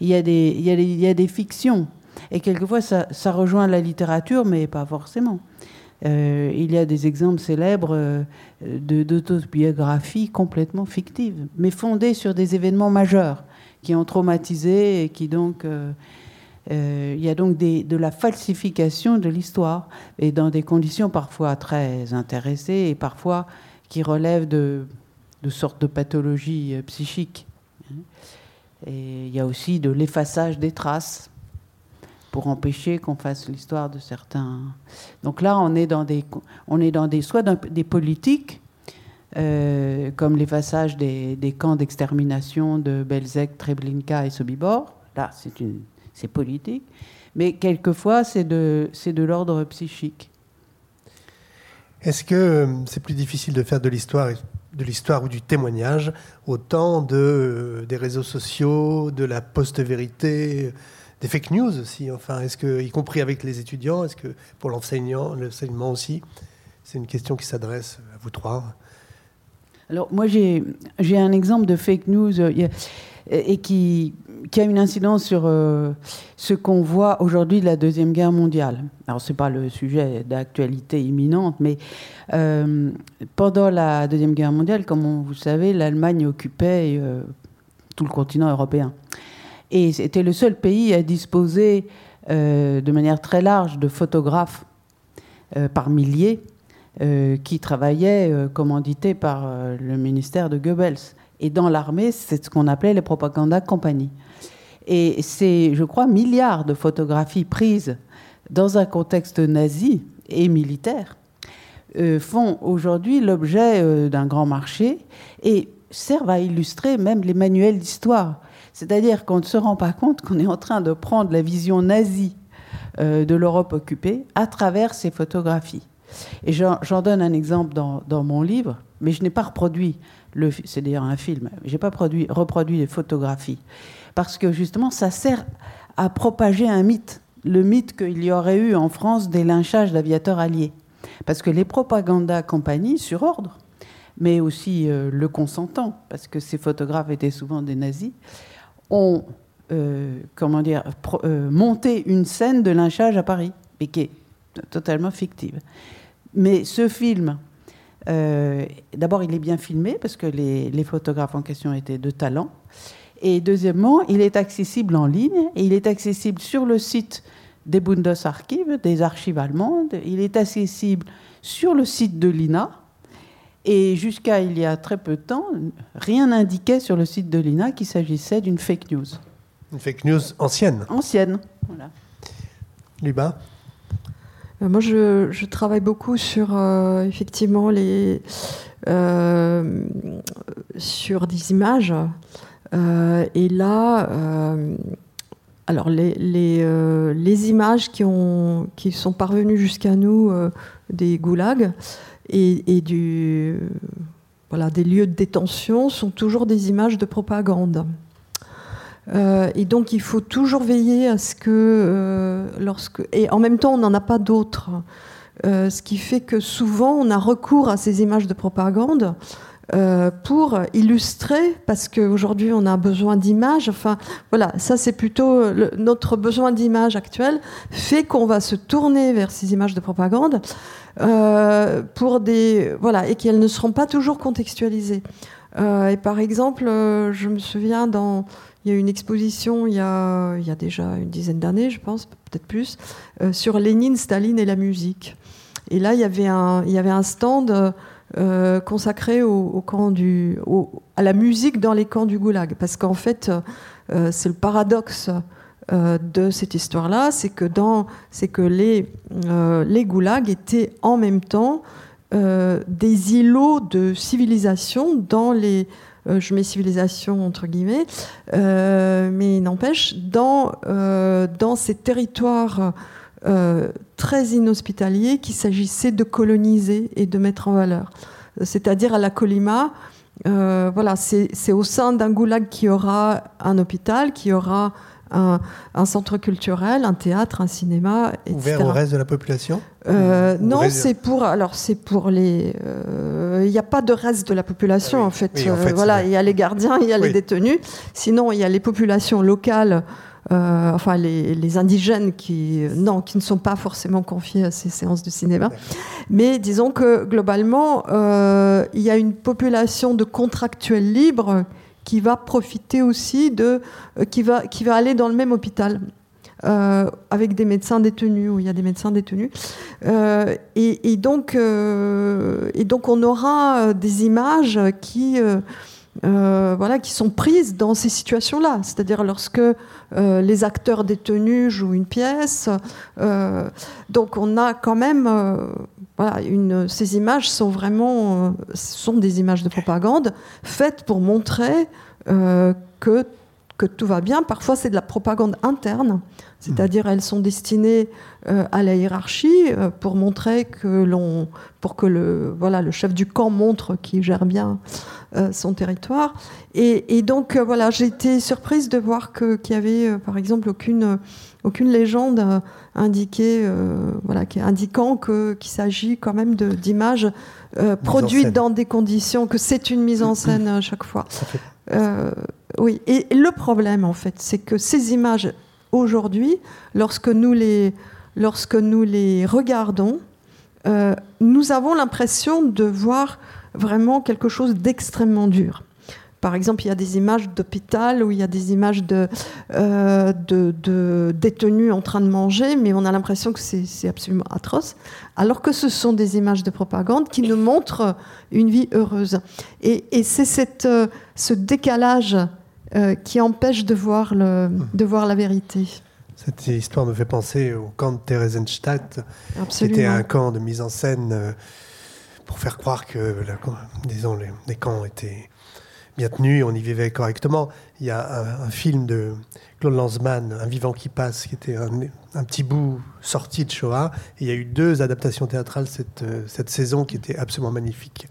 Il y, a des, fictions. Et quelquefois, ça, ça, rejoint la littérature, mais pas forcément. Euh, il y a des exemples célèbres euh, d'autobiographies complètement fictives, mais fondées sur des événements majeurs qui ont traumatisé et qui donc... Euh, il y a donc de la falsification de l'histoire, et dans des conditions parfois très intéressées et parfois qui relèvent de, sortes de pathologies psychiques. Et il y a aussi de l'effaçage des traces pour empêcher qu'on fasse l'histoire de certains. Donc là, on est dans des, on est dans des soit des politiques, euh, comme l'effaçage des, des, camps d'extermination de Belzec, Treblinka et Sobibor. Là, c'est une, c'est politique, mais quelquefois c'est de, c'est de l'ordre psychique. Est-ce que euh, c'est plus difficile de faire de l'histoire, de l'histoire ou du témoignage au temps de, euh, des réseaux sociaux, de la post-vérité des fake news aussi, enfin, est-ce que, y compris avec les étudiants, est-ce que pour l'enseignant, l'enseignement aussi, c'est une question qui s'adresse à vous trois? Alors moi j'ai un exemple de fake news et qui, a une incidence sur euh, ce qu'on voit aujourd'hui de la Deuxième Guerre mondiale. Alors, ce n'est pas le sujet d'actualité imminente, mais euh, pendant la Deuxième Guerre mondiale, comme vous savez, l'Allemagne occupait tout le continent européen. Et c'était le seul pays à disposer euh, de manière très large de photographes euh, par milliers euh, qui travaillaient commandités par le ministère de Goebbels. Et dans l'armée, c'est ce qu'on appelait les propaganda compagnies. Et c'est, je crois, milliards de photographies prises dans un contexte nazi et militaire font aujourd'hui l'objet d'un grand marché et servent à illustrer même les manuels d'histoire. C'est-à-dire qu'on ne se rend pas compte qu'on est en train de prendre la vision nazie euh, de l'Europe occupée à travers ces photographies. Et j'en donne un exemple dans, mon livre, mais je n'ai pas reproduit, c'est d'ailleurs un film, je n'ai pas produit, reproduit les photographies, parce que justement ça sert à propager un mythe, le mythe qu'il y aurait eu en France des lynchages d'aviateurs alliés. Parce que les propagandas compagnies, sur ordre, mais aussi euh, le consentant, parce que ces photographes étaient souvent des nazis, ont euh, comment dire, euh, monté une scène de lynchage à Paris, mais qui est totalement fictive. Mais ce film, euh, d'abord, il est bien filmé parce que les, les, photographes en question étaient de talent. Et deuxièmement, il est accessible en ligne et il est accessible sur le site des Bundesarchives, des archives allemandes. Il est accessible sur le site de l'INA. Et jusqu'à il y a très peu de temps, rien n'indiquait sur le site de l'INA qu'il s'agissait d'une fake news. Une fake news ancienne Ancienne, voilà. Luba Moi, je, travaille beaucoup sur, euh, effectivement, les, euh, sur des images. et là, alors les, les, les, images qui, ont, qui sont parvenues jusqu'à nous des goulags, et, du, voilà, des lieux de détention sont toujours des images de propagande. Euh, et donc il faut toujours veiller à ce que, euh, lorsque, et en même temps on n'en a pas d'autres, euh, ce qui fait que souvent on a recours à ces images de propagande pour illustrer, parce qu'aujourd'hui on a besoin d'images. Enfin, voilà, ça c'est plutôt notre besoin d'images actuel fait qu'on va se tourner vers ces images de propagande euh, pour des voilà et qu'elles ne seront pas toujours contextualisées. Euh, et par exemple, euh, je me souviens dans il y a une exposition il y a, déjà une dizaine d'années, je pense, peut-être plus, sur Lénine, Staline et la musique. Et là, il y avait un, il y avait un stand consacré au, camp du, à la musique dans les camps du Goulag. Parce qu'en fait, c'est le paradoxe euh, de cette histoire-là, c'est que, dans, c'est que les, euh, les goulags étaient en même temps euh, des îlots de civilisation dans les. Je mets civilisation entre guillemets, mais n'empêche, dans, dans ces territoires très inhospitaliers qu'il s'agissait de coloniser et de mettre en valeur. C'est-à-dire à la Colima, voilà, c'est au sein d'un goulag qui aura un hôpital, qui aura un, centre culturel, un théâtre, un cinéma, etc. Ouvert au reste de la population? Euh, Non, c'est pour. Alors c'est pour les. Euh, il n'y a pas de reste de la population ah en, fait. Euh, voilà, il y a les gardiens, il y a les détenus. Sinon, il y a les populations locales. euh, enfin les, indigènes qui, non, qui ne sont pas forcément confiés à ces séances de cinéma. Mais disons que globalement, il y a une population de contractuels libres qui va profiter aussi de, qui, va, qui va aller dans le même hôpital. Euh, avec des médecins détenus, où il y a des médecins détenus. Euh, et, donc, euh, et donc, on aura des images qui, voilà, qui sont prises dans ces situations-là. C'est-à-dire lorsque les acteurs détenus jouent une pièce. donc, on a quand même. ces images sont vraiment sont des images de propagande faites pour montrer que que tout va bien. Parfois, c'est de la propagande interne, c'est-à-dire elles sont destinées euh, à la hiérarchie euh, pour montrer que l'on, pour que le voilà le chef du camp montre qu'il gère bien euh, son territoire. Et, donc voilà, j'ai été surprise de voir qu'il y avait par exemple aucune aucune légende indiquée, voilà, qui indiquant qu'il s'agit quand même d'images produites dans des conditions, que c'est une mise en scène à chaque fois. Oui, et le problème, en fait, c'est que ces images, aujourd'hui, lorsque nous les, lorsque nous les regardons, euh, nous avons l'impression de voir vraiment quelque chose d'extrêmement dur. Par exemple, il y a des images d'hôpital où il y a des images de, euh, de, détenus en train de manger, mais on a l'impression que c'est absolument atroce, alors que ce sont des images de propagande qui nous montrent une vie heureuse. Et, et c'est euh, ce décalage euh, qui empêche de voir, le, de voir la vérité. Cette histoire me fait penser au camp de Theresienstadt, qui était un camp de mise en scène euh, pour faire croire que disons, les, camps étaient bien tenus, on y vivait correctement. Il y a un, film de Claude Lanzmann, Un vivant qui passe, qui était un, petit bout sorti de Shoah. Et il y a eu deux adaptations théâtrales cette, euh, cette saison qui étaient absolument magnifiques.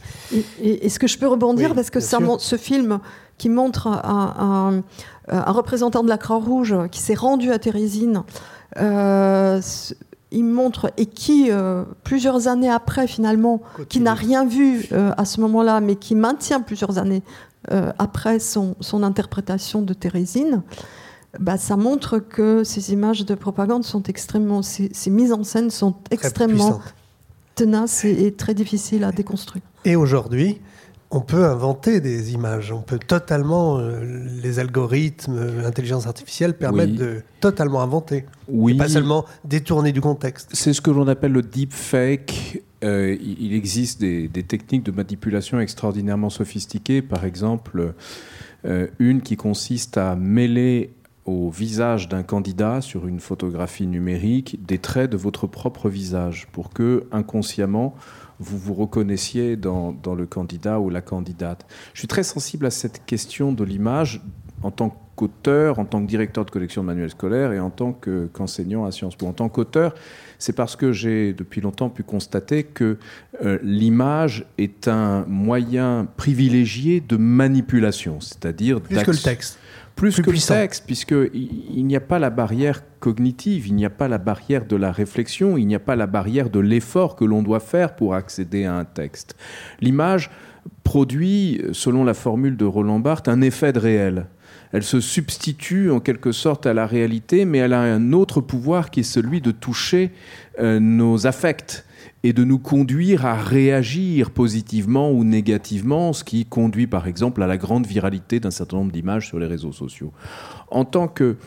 Est-ce que je peux rebondir Parce que ça, ce film qui montre un, représentant de la Croix-Rouge qui s'est rendu à Térésine. Euh, il montre et qui, euh, plusieurs années après finalement, qui n'a rien vu euh, à ce moment-là, mais qui maintient plusieurs années après son, son, interprétation de Thérésine, bah, ça montre que ces images de propagande sont extrêmement, ces, mises en scène sont extrêmement tenaces et, et, très difficiles à déconstruire. Et aujourd'hui, on peut inventer des images. On peut totalement, euh, les algorithmes, l'intelligence artificielle permettent de totalement inventer. Oui. pas seulement détourner du contexte. C'est ce que l'on appelle le deepfake. Euh, il existe des, techniques de manipulation extraordinairement sophistiquées. Par exemple, euh, une qui consiste à mêler au visage d'un candidat sur une photographie numérique des traits de votre propre visage pour que inconsciemment vous vous reconnaissiez dans, le candidat ou la candidate. Je suis très sensible à cette question de l'image en tant qu'auteur, en tant que directeur de collection de manuels scolaires et en tant qu'enseignant à Sciences Po. En tant qu'auteur, c'est parce que j'ai depuis longtemps pu constater que euh, l'image est un moyen privilégié de manipulation, c'est-à-dire plus que le texte plus, que le texte, puisqu'il n'y a pas la barrière cognitive, il n'y a pas la barrière de la réflexion, il n'y a pas la barrière de l'effort que l'on doit faire pour accéder à un texte. L'image produit, selon la formule de Roland Barthes, un effet de réel. Elle se substitue en quelque sorte à la réalité, mais elle a un autre pouvoir qui est celui de toucher euh, nos affects et de nous conduire à réagir positivement ou négativement, ce qui conduit par exemple à la grande viralité d'un certain nombre d'images sur les réseaux sociaux. En tant que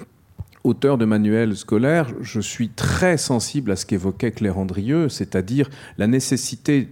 auteur de manuels scolaires, je suis très sensible à ce qu'évoquait Claire Andrieux, c'est-à-dire la nécessité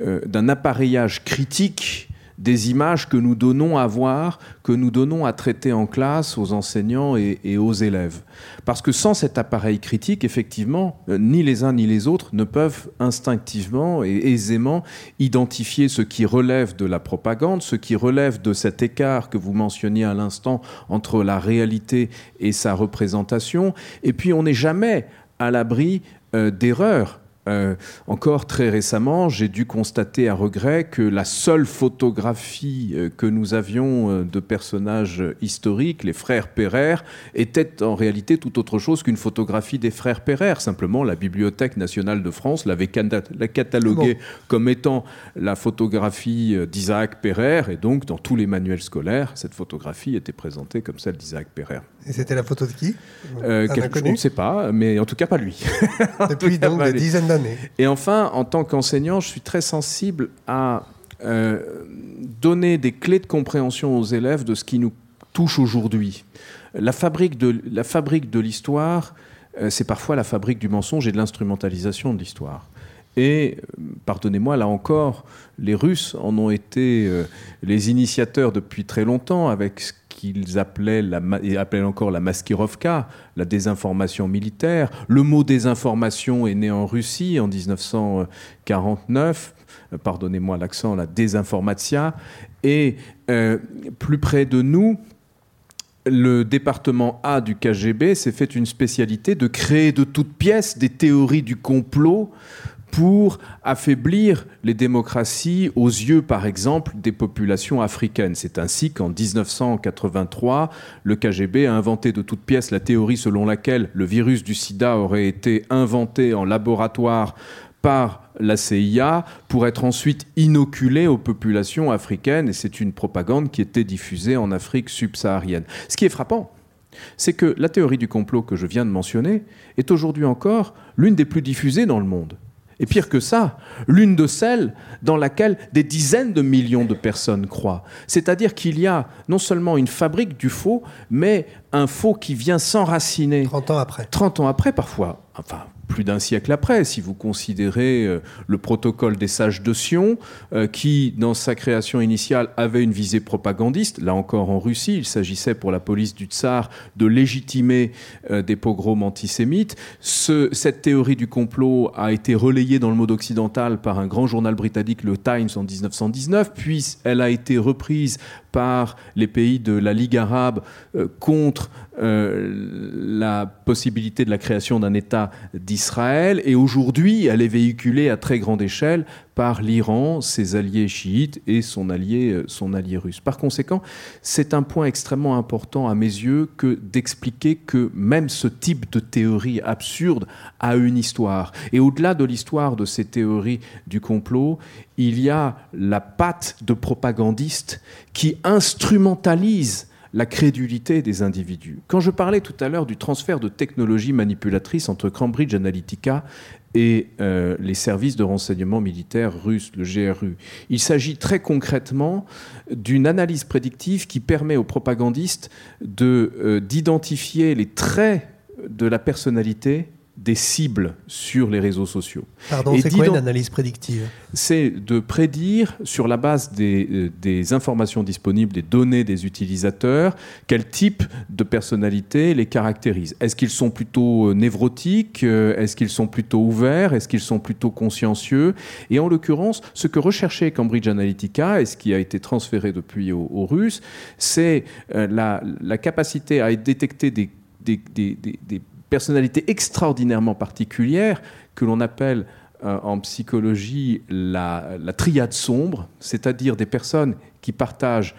euh, d'un appareillage critique des images que nous donnons à voir, que nous donnons à traiter en classe aux enseignants et, aux élèves. Parce que sans cet appareil critique, effectivement, euh, ni les uns ni les autres ne peuvent instinctivement et aisément identifier ce qui relève de la propagande, ce qui relève de cet écart que vous mentionniez à l'instant entre la réalité et sa représentation. Et puis on n'est jamais à l'abri euh, d'erreurs euh, encore très récemment, j'ai dû constater à regret que la seule photographie euh, que nous avions euh, de personnages historiques, les frères Perrer, était en réalité tout autre chose qu'une photographie des frères Perrer. Simplement, la Bibliothèque nationale de France l'avait cataloguée comme étant la photographie d'Isaac Perrer, et donc dans tous les manuels scolaires, cette photographie était présentée comme celle d'Isaac Perrer. Et c'était la photo de qui? Euh, On ne sait pas, mais en tout cas pas lui. Depuis donc des dizaines Et enfin, en tant qu'enseignant, je suis très sensible à euh, donner des clés de compréhension aux élèves de ce qui nous touche aujourd'hui. La fabrique de l'histoire, euh, c'est parfois la fabrique du mensonge et de l'instrumentalisation de l'histoire. Et, euh, pardonnez-moi, là encore, les Russes en ont été les initiateurs depuis très longtemps avec qu'ils appelaient, la, et encore la maskirovka, la désinformation militaire. Le mot désinformation est né en Russie en 1949, euh, pardonnez-moi l'accent, la désinformatia. Et euh, plus près de nous, le département A du KGB s'est fait une spécialité de créer de toutes pièces des théories du complot pour affaiblir les démocraties aux yeux, par exemple, des populations africaines. C'est ainsi qu'en 1983, le KGB a inventé de toutes pièces la théorie selon laquelle le virus du sida aurait été inventé en laboratoire par la CIA pour être ensuite inoculé aux populations africaines. Et c'est une propagande qui était diffusée en Afrique subsaharienne. Ce qui est frappant, c'est que la théorie du complot que je viens de mentionner est aujourd'hui encore l'une des plus diffusées dans le monde. Et pire que ça, l'une de celles dans laquelle des dizaines de millions de personnes croient. C'est-à-dire qu'il y a non seulement une fabrique du faux, mais un faux qui vient s'enraciner. 30 ans après. 30 ans après, parfois. Enfin, plus d'un siècle après, si vous considérez euh, le protocole des sages de Sion, euh, qui, dans sa création initiale, avait une visée propagandiste. Là encore, en Russie, il s'agissait pour la police du tsar de légitimer euh, des pogroms antisémites. cette théorie du complot a été relayée dans le monde occidental par un grand journal britannique, le Times, en 1919, puis elle a été reprise par les pays de la Ligue arabe contre la possibilité de la création d'un État d'Israël. Et aujourd'hui, elle est véhiculée à très grande échelle par l'Iran, ses alliés chiites et son allié, euh, son allié russe. Par conséquent, c'est un point extrêmement important à mes yeux que d'expliquer que même ce type de théorie absurde a une histoire. Et au-delà de l'histoire de ces théories du complot, il y a la patte de propagandistes qui instrumentalisent la crédulité des individus. Quand je parlais tout à l'heure du transfert de technologies manipulatrices entre Cambridge Analytica et euh, les services de renseignement militaire russes, le GRU, il s'agit très concrètement d'une analyse prédictive qui permet aux propagandistes euh, d'identifier les traits de la personnalité des cibles sur les réseaux sociaux. Pardon, c'est quoi une analyse prédictive? C'est de prédire, sur la base euh, des, informations disponibles, des données des utilisateurs, quel type de personnalité les caractérise. Est-ce qu'ils sont plutôt euh, névrotiques euh, Est-ce qu'ils sont plutôt ouverts Est-ce qu'ils sont plutôt consciencieux? Et en l'occurrence, ce que recherchait Cambridge Analytica, et ce qui a été transféré depuis aux, Russes, c'est la, capacité à détecter des, des, des personnalité extraordinairement particulière que l'on appelle euh, en psychologie la, triade sombre, c'est-à-dire des personnes qui partagent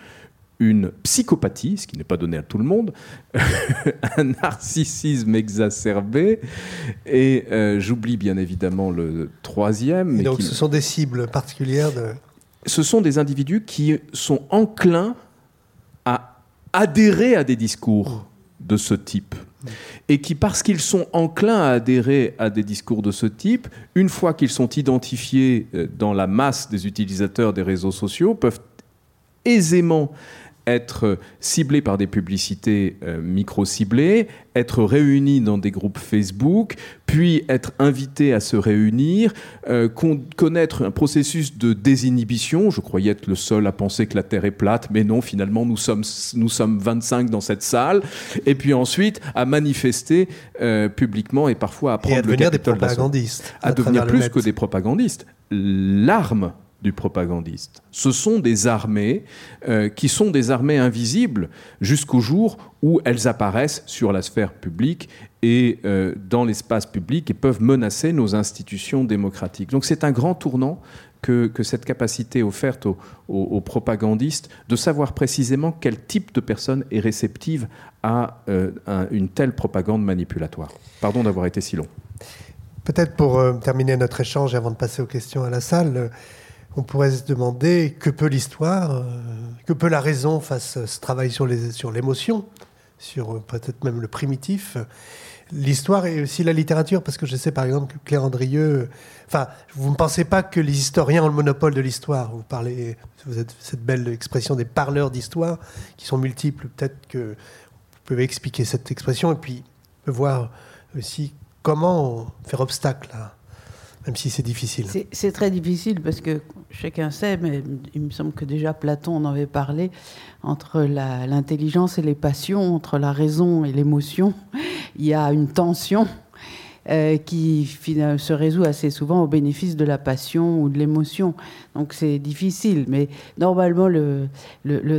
une psychopathie, ce qui n'est pas donné à tout le monde, un narcissisme exacerbé, et euh, j'oublie bien évidemment le troisième. Et donc ce sont des cibles particulières de... Ce sont des individus qui sont enclins à adhérer à des discours de ce type et qui, parce qu'ils sont enclins à adhérer à des discours de ce type, une fois qu'ils sont identifiés euh, dans la masse des utilisateurs des réseaux sociaux, peuvent aisément être ciblés par des publicités euh, micro-ciblées, être réunis dans des groupes Facebook, puis être invités à se réunir, euh, connaître un processus de désinhibition. Je croyais être le seul à penser que la Terre est plate, mais non, finalement, nous sommes, nous sommes 25 dans cette salle. Et puis ensuite, à manifester euh, publiquement et parfois à prendre et à devenir des propagandistes. À, devenir plus que des propagandistes. L'arme du propagandiste. Ce sont des armées euh, qui sont des armées invisibles jusqu'au jour où elles apparaissent sur la sphère publique et euh, dans l'espace public et peuvent menacer nos institutions démocratiques. Donc c'est un grand tournant que, cette capacité offerte aux, propagandistes de savoir précisément quel type de personne est réceptive à euh, une telle propagande manipulatoire. Pardon d'avoir été si long. Peut-être pour terminer notre échange avant de passer aux questions à la salle, on pourrait se demander que peut l'histoire, euh, que peut la raison face à ce travail sur l'émotion, sur, euh, peut-être même le primitif. L'histoire et aussi la littérature, parce que je sais par exemple que Claire Andrieux, enfin, vous ne pensez pas que les historiens ont le monopole de l'histoire. Vous parlez, vous avez cette belle expression des parleurs d'histoire, qui sont multiples. Peut-être que vous pouvez expliquer cette expression et puis voir aussi comment faire obstacle à, même si c'est difficile. C'est très difficile parce que chacun sait, mais il me semble que déjà Platon en avait parlé, entre l'intelligence et les passions, entre la raison et l'émotion, il y a une tension euh, qui se résout assez souvent au bénéfice de la passion ou de l'émotion. Donc c'est difficile, mais normalement le,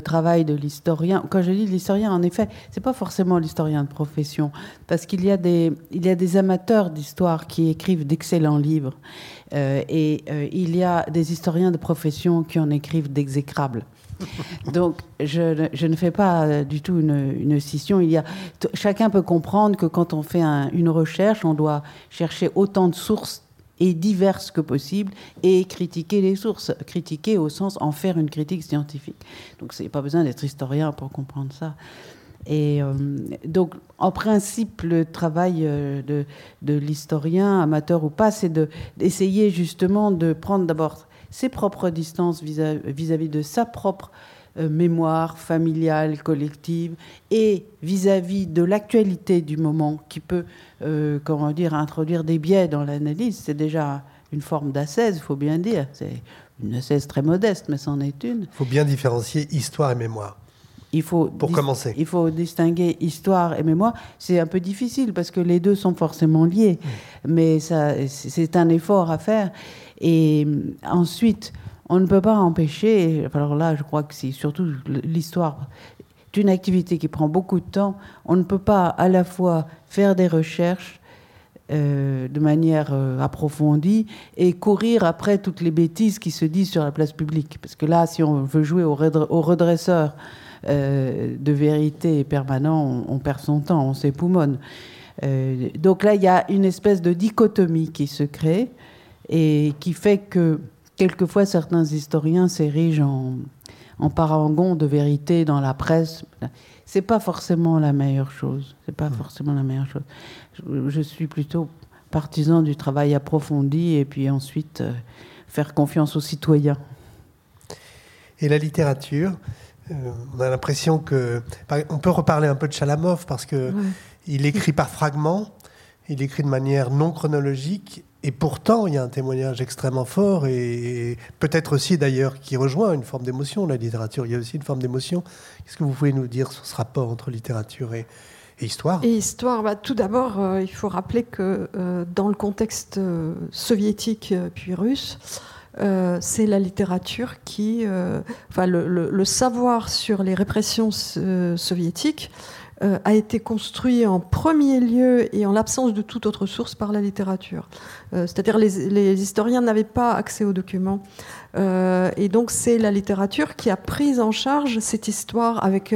travail de l'historien, quand je dis l'historien, en effet, c'est pas forcément l'historien de profession, parce qu'il y a des, il y a des amateurs d'histoire qui écrivent d'excellents livres, euh, et euh, il y a des historiens de profession qui en écrivent d'exécrables. Donc, je, ne fais pas euh, du tout une, scission. Il y a, chacun peut comprendre que quand on fait une recherche, on doit chercher autant de sources et diverses que possible et critiquer les sources. Critiquer au sens en faire une critique scientifique. Donc, c'est pas besoin d'être historien pour comprendre ça. Et euh, donc, en principe, le travail euh, de, de l'historien, amateur ou pas, c'est d'essayer justement de prendre d'abord ses propres distances vis-à-vis de sa propre euh, mémoire familiale, collective, et vis-à-vis de l'actualité du moment qui peut, euh, comment dire, introduire des biais dans l'analyse. C'est déjà une forme d'assaise, il faut bien dire. C'est une assaise très modeste, mais c'en est une. Il faut bien différencier histoire et mémoire. Il faut pour commencer. Il faut distinguer histoire et mémoire. C'est un peu difficile parce que les deux sont forcément liés, mais ça, c'est un effort à faire. Et euh, ensuite, on ne peut pas empêcher, alors là, je crois que c'est surtout l'histoire d'une activité qui prend beaucoup de temps, on ne peut pas à la fois faire des recherches euh, de manière euh, approfondie et courir après toutes les bêtises qui se disent sur la place publique. Parce que là, si on veut jouer au, redresseur de vérité permanent, on, perd son temps, on s'époumonne. donc là, il y a une espèce de dichotomie qui se crée et qui fait que quelquefois certains historiens s'érigent en, en parangon de vérité dans la presse. C'est pas forcément la meilleure chose. C'est pas forcément la meilleure chose. Je, suis plutôt partisan du travail approfondi et puis ensuite euh, faire confiance aux citoyens. Et la littérature, euh, on a l'impression que on peut reparler un peu de Chalamov parce que il écrit par fragments, il écrit de manière non chronologique et pourtant, il y a un témoignage extrêmement fort et peut-être aussi d'ailleurs qui rejoint une forme d'émotion. La littérature, il y a aussi une forme d'émotion. Qu'est-ce que vous pouvez nous dire sur ce rapport entre littérature et, histoire? Et histoire, bah, tout d'abord, euh, il faut rappeler que euh, dans le contexte euh, soviétique puis russe, c'est la littérature qui, enfin le, savoir sur les répressions soviétiques euh, a été construit en premier lieu et en l'absence de toute autre source par la littérature. Euh, c'est-à-dire les, les historiens n'avaient pas accès aux documents. Euh, et donc c'est la littérature qui a pris en charge cette histoire avec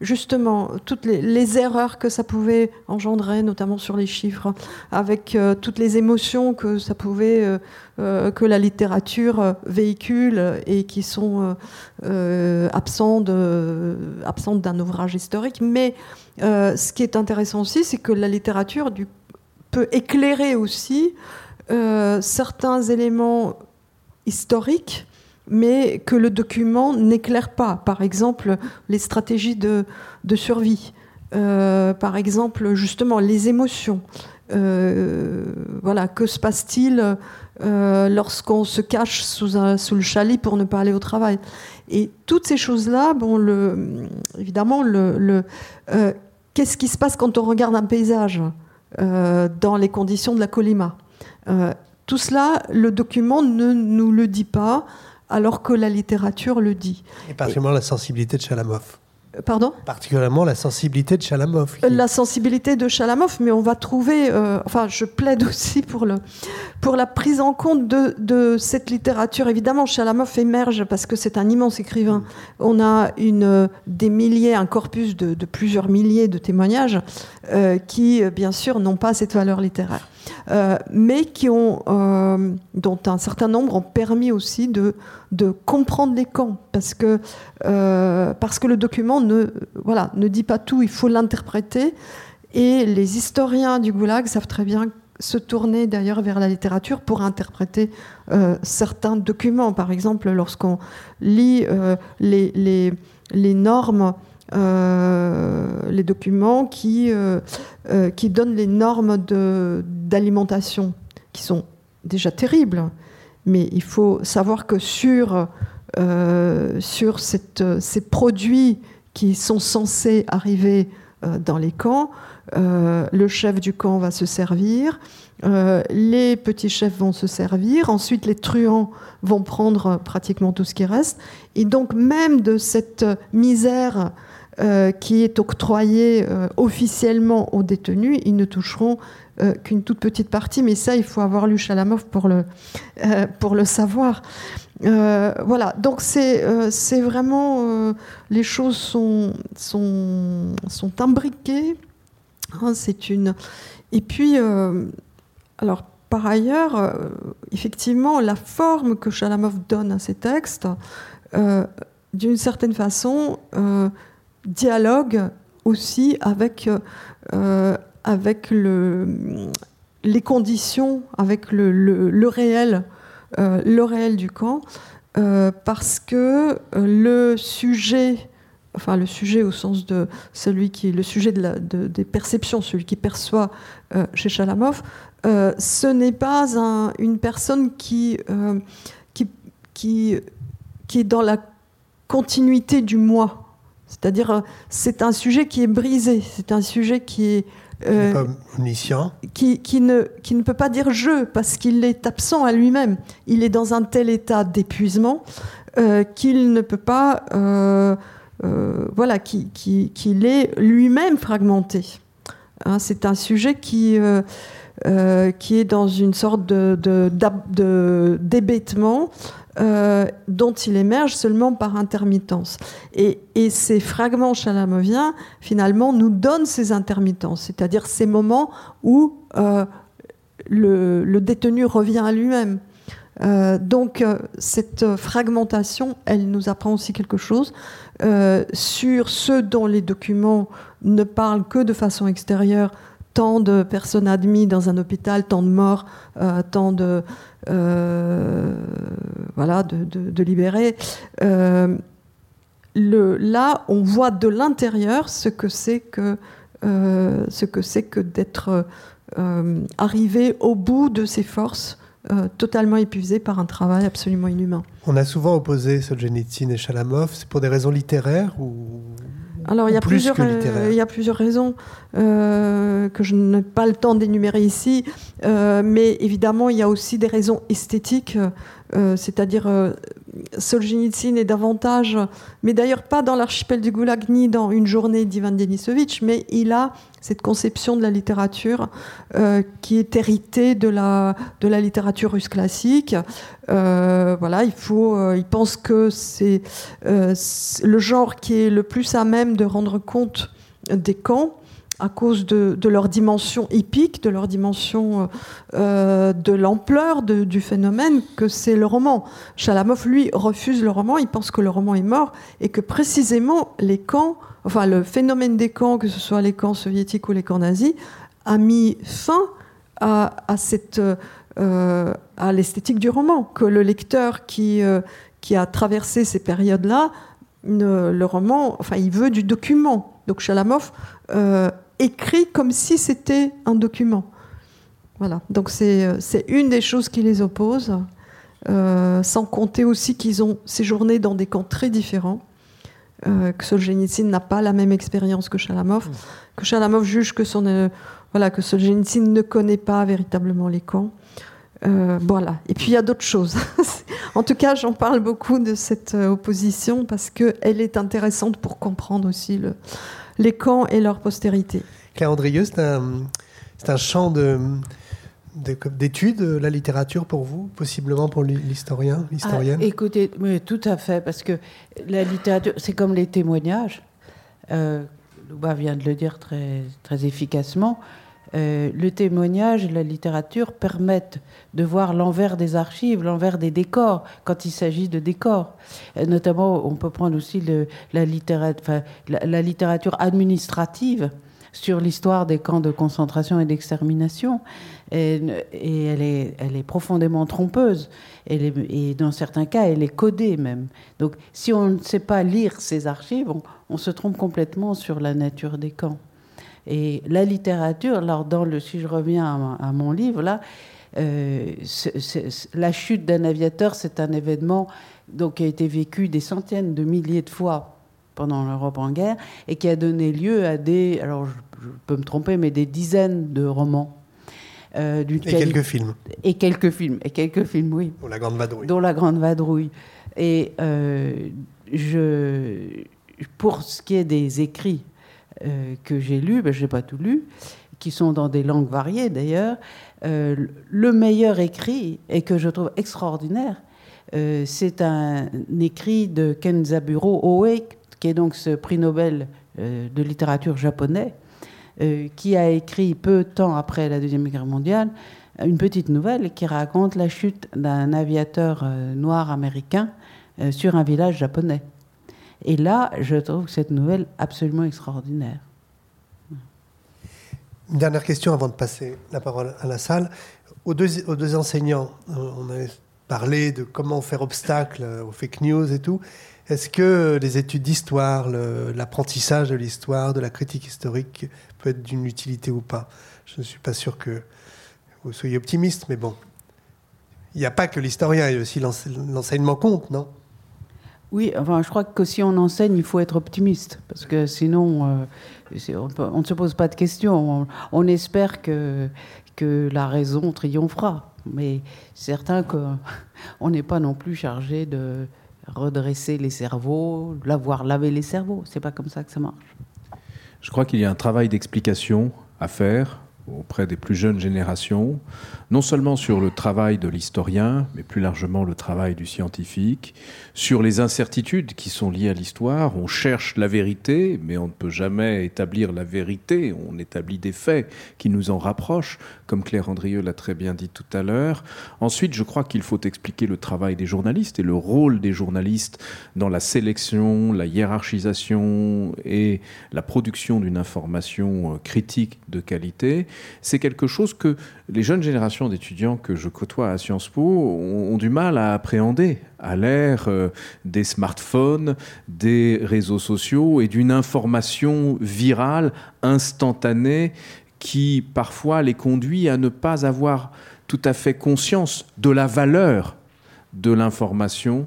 justement toutes les, erreurs que ça pouvait engendrer, notamment sur les chiffres, avec toutes les émotions que ça pouvait, que la littérature véhicule et qui sont absentes d'un ouvrage historique. Mais euh, ce qui est intéressant aussi, c'est que la littérature peut éclairer aussi euh, certains éléments historiques, mais que le document n'éclaire pas. Par exemple, les stratégies de, survie. Euh, par exemple, justement, les émotions. voilà, que se passe-t-il lorsqu'on se cache sous, le chalit pour ne pas aller au travail? Et toutes ces choses-là, bon, évidemment, le Qu'est-ce qui se passe quand on regarde un paysage euh, dans les conditions de la colima? Euh, Tout cela, le document ne nous le dit pas. alors que la littérature le dit. Et particulièrement la sensibilité de Chalamov. Pardon Particulièrement la sensibilité de Chalamov. La sensibilité de Chalamov, mais on va trouver. euh, enfin, je plaide aussi pour, le, pour la prise en compte de, de cette littérature. Évidemment, Chalamov émerge parce que c'est un immense écrivain. On a une, euh, des milliers, un corpus de, de plusieurs milliers de témoignages euh, qui, bien sûr, n'ont pas cette valeur littéraire. Euh, mais qui ont, euh, dont un certain nombre ont permis aussi de, comprendre les camps, parce que, euh, parce que le document ne, voilà, ne dit pas tout, il faut l'interpréter, et les historiens du Goulag savent très bien se tourner d'ailleurs vers la littérature pour interpréter certains documents. Par exemple, lorsqu'on lit les, les, les normes euh, les documents qui, euh, euh, qui donnent les normes d'alimentation, qui sont déjà terribles. Mais il faut savoir que sur, sur ces produits qui sont censés arriver dans les camps, le chef du camp va se servir, les petits chefs vont se servir, ensuite les truands vont prendre pratiquement tout ce qui reste. Et donc même de cette misère euh, qui est octroyée euh, officiellement aux détenus, ils ne toucheront euh, qu'une toute petite partie. Mais ça, il faut avoir lu Chalamov pour le, euh, pour le savoir. Voilà, donc c'est c'est vraiment... les choses sont, sont, sont imbriquées. Hein, c'est une... Et puis, alors par ailleurs, effectivement, la forme que Chalamov donne à ses textes, d'une certaine façon, dialogue aussi avec, euh, avec le, les conditions, avec le, le- réel, euh, le réel du camp, euh, parce que euh, le sujet, enfin le sujet au sens de celui qui, le sujet de la- de- des perceptions, celui qui perçoit euh, chez Chalamov, euh, ce n'est pas un- une personne euh, qui, qui, qui est dans la continuité du moi. C'est-à-dire, euh, c'est un sujet qui est brisé, c'est un sujet qui est euh, omniscient. qui, qui ne, qui ne peut pas dire je parce qu'il est absent à lui-même. Il est dans un tel état d'épuisement euh, qu'il ne peut pas, euh, voilà, qui- qui- qu'il est lui-même fragmenté. Hein, c'est un sujet qui, euh, qui est dans une sorte de, euh, dont il émerge seulement par intermittence. Et, et ces fragments chalamoviens, finalement, nous donnent ces intermittences, c'est-à-dire ces moments où euh, le, détenu revient à lui-même. Euh, donc cette fragmentation, elle nous apprend aussi quelque chose sur ceux dont les documents ne parlent que de façon extérieure, tant de personnes admises dans un hôpital, tant de morts, euh, tant de euh, voilà de, de- libérés. Euh, là, on voit de l'intérieur ce que c'est que ce que c'est que d'être arrivé au bout de ses forces, totalement épuisé par un travail absolument inhumain. On a souvent opposé Solzhenitsyn et Chalamov. C'est pour des raisons littéraires ou Alors, il y, a Plus plusieurs, que littéraire. euh, il y a plusieurs raisons euh, que je n'ai pas le temps d'énumérer ici, euh, mais évidemment, il y a aussi des raisons esthétiques, euh, c'est-à-dire Solzhenitsyn est davantage, mais d'ailleurs pas dans l'archipel du Goulag ni dans une journée d'Ivan Denisovitch, mais il a cette conception de la littérature euh, qui est héritée de la, de la littérature russe classique. Euh, voilà, il faut, euh, il pense que c'est euh, le genre qui est le plus à même de rendre compte des camps à cause de, leur dimension épique, de leur dimension euh, de l'ampleur du phénomène que c'est le roman. Chalamov, lui, refuse le roman, il pense que le roman est mort et que précisément les camps, enfin le phénomène des camps, que ce soit les camps soviétiques ou les camps nazis, a mis fin à, euh, l'esthétique du roman, que le lecteur qui, euh, a traversé ces périodes-là, le roman, enfin, il veut du document. Donc Chalamov euh, écrit comme si c'était un document. Voilà. Donc c'est euh, une des choses qui les oppose, euh, sans compter aussi qu'ils ont séjourné dans des camps très différents. Euh, que Solzhenitsyn n'a pas la même expérience que Chalamov, que Chalamov juge que son voilà que Solzhenitsyn ne connaît pas véritablement les camps. Euh, voilà. Et puis il y a d'autres choses. En tout cas, j'en parle beaucoup de cette euh, opposition parce qu'elle est intéressante pour comprendre aussi le, les camps et leur postérité. Claire Andrieux, c'est un, un, champ de, d'études, la littérature pour vous, possiblement pour l'historien, l'historienne ah, Écoutez, oui, tout à fait, parce que la littérature, c'est comme les témoignages. Euh, Louba vient de le dire très, très efficacement. Euh, le témoignage et la littérature permettent de voir l'envers des archives, l'envers des décors, quand il s'agit de décors. Euh, notamment, on peut prendre aussi la, littérature, administrative sur l'histoire des camps de concentration et d'extermination. Et, elle, est, profondément trompeuse. et dans certains cas, elle est codée même. Donc, si on ne sait pas lire ces archives, on se trompe complètement sur la nature des camps. Et la littérature, alors dans le, si je reviens à, mon livre, là, euh, la chute d'un aviateur, c'est un événement donc, qui a été vécu des centaines de milliers de fois pendant l'Europe en guerre et qui a donné lieu à des, alors je, peux me tromper, mais des dizaines de romans. Euh, et quelques films. Et quelques films, et quelques films, oui. Dont La Grande Vadrouille. Dont La Grande Vadrouille. Et euh, je, pour ce qui est des écrits que j'ai lu, ben, je n'ai pas tout lu, qui sont dans des langues variées d'ailleurs. Euh, le meilleur écrit, et que je trouve extraordinaire, euh, c'est un écrit de Kenzaburo Oe, qui est donc ce prix Nobel de littérature japonais, qui a écrit peu de temps après la Deuxième Guerre mondiale une petite nouvelle qui raconte la chute d'un aviateur noir américain sur un village japonais. Et là, je trouve cette nouvelle absolument extraordinaire. Une dernière question avant de passer la parole à la salle. Aux deux, enseignants, euh, on a parlé de comment faire obstacle aux fake news et tout. Est-ce que les études d'histoire, l'apprentissage de l'histoire, de la critique historique peut être d'une utilité ou pas? Je ne suis pas sûr que vous soyez optimiste, mais bon. Il n'y a pas que l'historien, il y a aussi l'enseignement compte, non? Oui, enfin, je crois que si on enseigne, il faut être optimiste, parce que sinon, euh, on, ne se pose pas de questions. On, espère que, que la raison triomphera, mais certain qu'on n'est pas non plus chargé de redresser les cerveaux, l'avoir lavé les cerveaux. C'est pas comme ça que ça marche. Je crois qu'il y a un travail d'explication à faire auprès des plus jeunes générations, non seulement sur le travail de l'historien, mais plus largement le travail du scientifique, sur les incertitudes qui sont liées à l'histoire. On cherche la vérité, mais on ne peut jamais établir la vérité, on établit des faits qui nous en rapprochent, comme Claire Andrieux l'a très bien dit tout à l'heure. Ensuite, je crois qu'il faut expliquer le travail des journalistes et le rôle des journalistes dans la sélection, la hiérarchisation et la production d'une information euh, critique de qualité c'est quelque chose que les jeunes générations d'étudiants que je côtoie à Sciences Po ont, du mal à appréhender à l'ère euh, des smartphones, des réseaux sociaux et d'une information virale, instantanée, qui parfois les conduit à ne pas avoir tout à fait conscience de la valeur de l'information,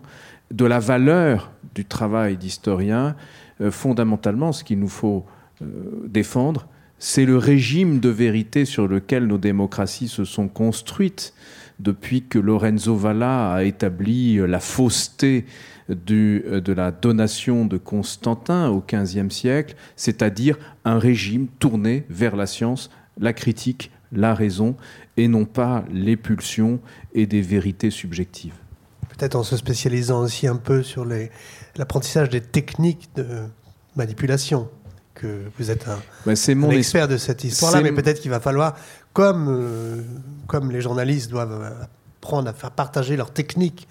de la valeur du travail d'historien. Euh, fondamentalement, ce qu'il nous faut euh, défendre, c'est le régime de vérité sur lequel nos démocraties se sont construites depuis que Lorenzo Valla a établi la fausseté de la donation de Constantin au XVe siècle, c'est-à-dire un régime tourné vers la science, la critique, la raison, et non pas les pulsions et des vérités subjectives. Peut-être en se spécialisant aussi un peu sur l'apprentissage des techniques de manipulation que vous êtes un, bah, expert de cette histoire-là, mais peut-être qu'il va falloir, comme, euh, comme les journalistes doivent apprendre à faire partager leurs techniques,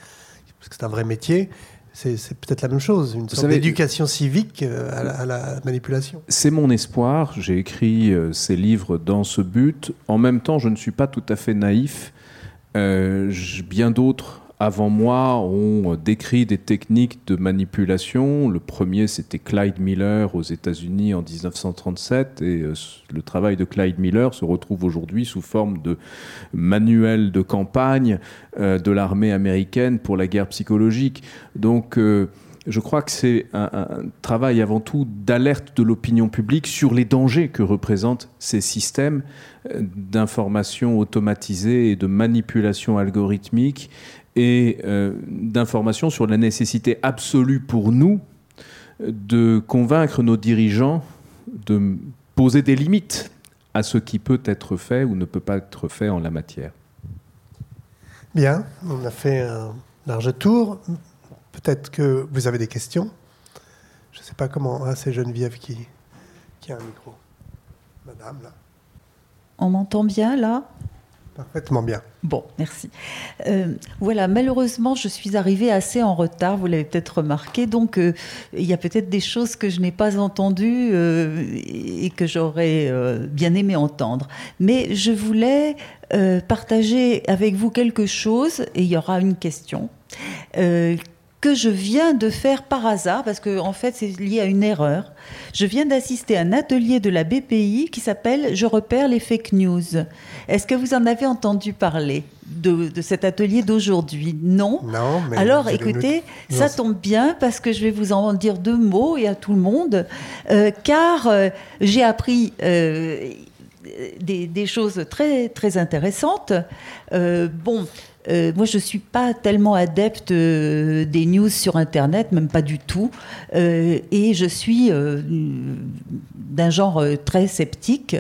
parce que c'est un vrai métier, c'est peut-être la même chose, une sorte d'éducation civique euh, à la, manipulation. C'est mon espoir. J'ai écrit euh, ces livres dans ce but. En même temps, je ne suis pas tout à fait naïf. bien d'autres avant moi ont décrit des techniques de manipulation. Le premier, c'était Clyde Miller aux États-Unis en 1937. Et euh, le travail de Clyde Miller se retrouve aujourd'hui sous forme de manuel de campagne euh, de l'armée américaine pour la guerre psychologique. Donc, euh, je crois que c'est un, travail avant tout d'alerte de l'opinion publique sur les dangers que représentent ces systèmes d'information automatisée et de manipulation algorithmique et euh, d'informations sur la nécessité absolue pour nous de convaincre nos dirigeants de poser des limites à ce qui peut être fait ou ne peut pas être fait en la matière. Bien, on a fait un large tour. Peut-être que vous avez des questions. Je ne sais pas comment. Ah, c'est Geneviève qui, qui a un micro. Madame, là. On m'entend bien là? Bien. Bon, merci. Euh, voilà, malheureusement, je suis arrivée assez en retard, vous l'avez peut-être remarqué, donc euh, il y a peut-être des choses que je n'ai pas entendues euh, et que j'aurais bien aimé entendre. Mais je voulais partager avec vous quelque chose, et il y aura une question, que je viens de faire par hasard, parce que en fait c'est lié à une erreur. Je viens d'assister à un atelier de la BPI qui s'appelle Je repère les fake news. Est-ce que vous en avez entendu parler de, cet atelier d'aujourd'hui? Non. Non. Mais Alors écoutez, ça tombe bien parce que je vais vous en dire deux mots et à tout le monde, euh, car euh, j'ai appris. Euh, des, des, choses très très intéressantes. bon, euh, moi, je ne suis pas tellement adepte euh, des news sur Internet, même pas du tout. Euh, et je suis d'un genre très sceptique.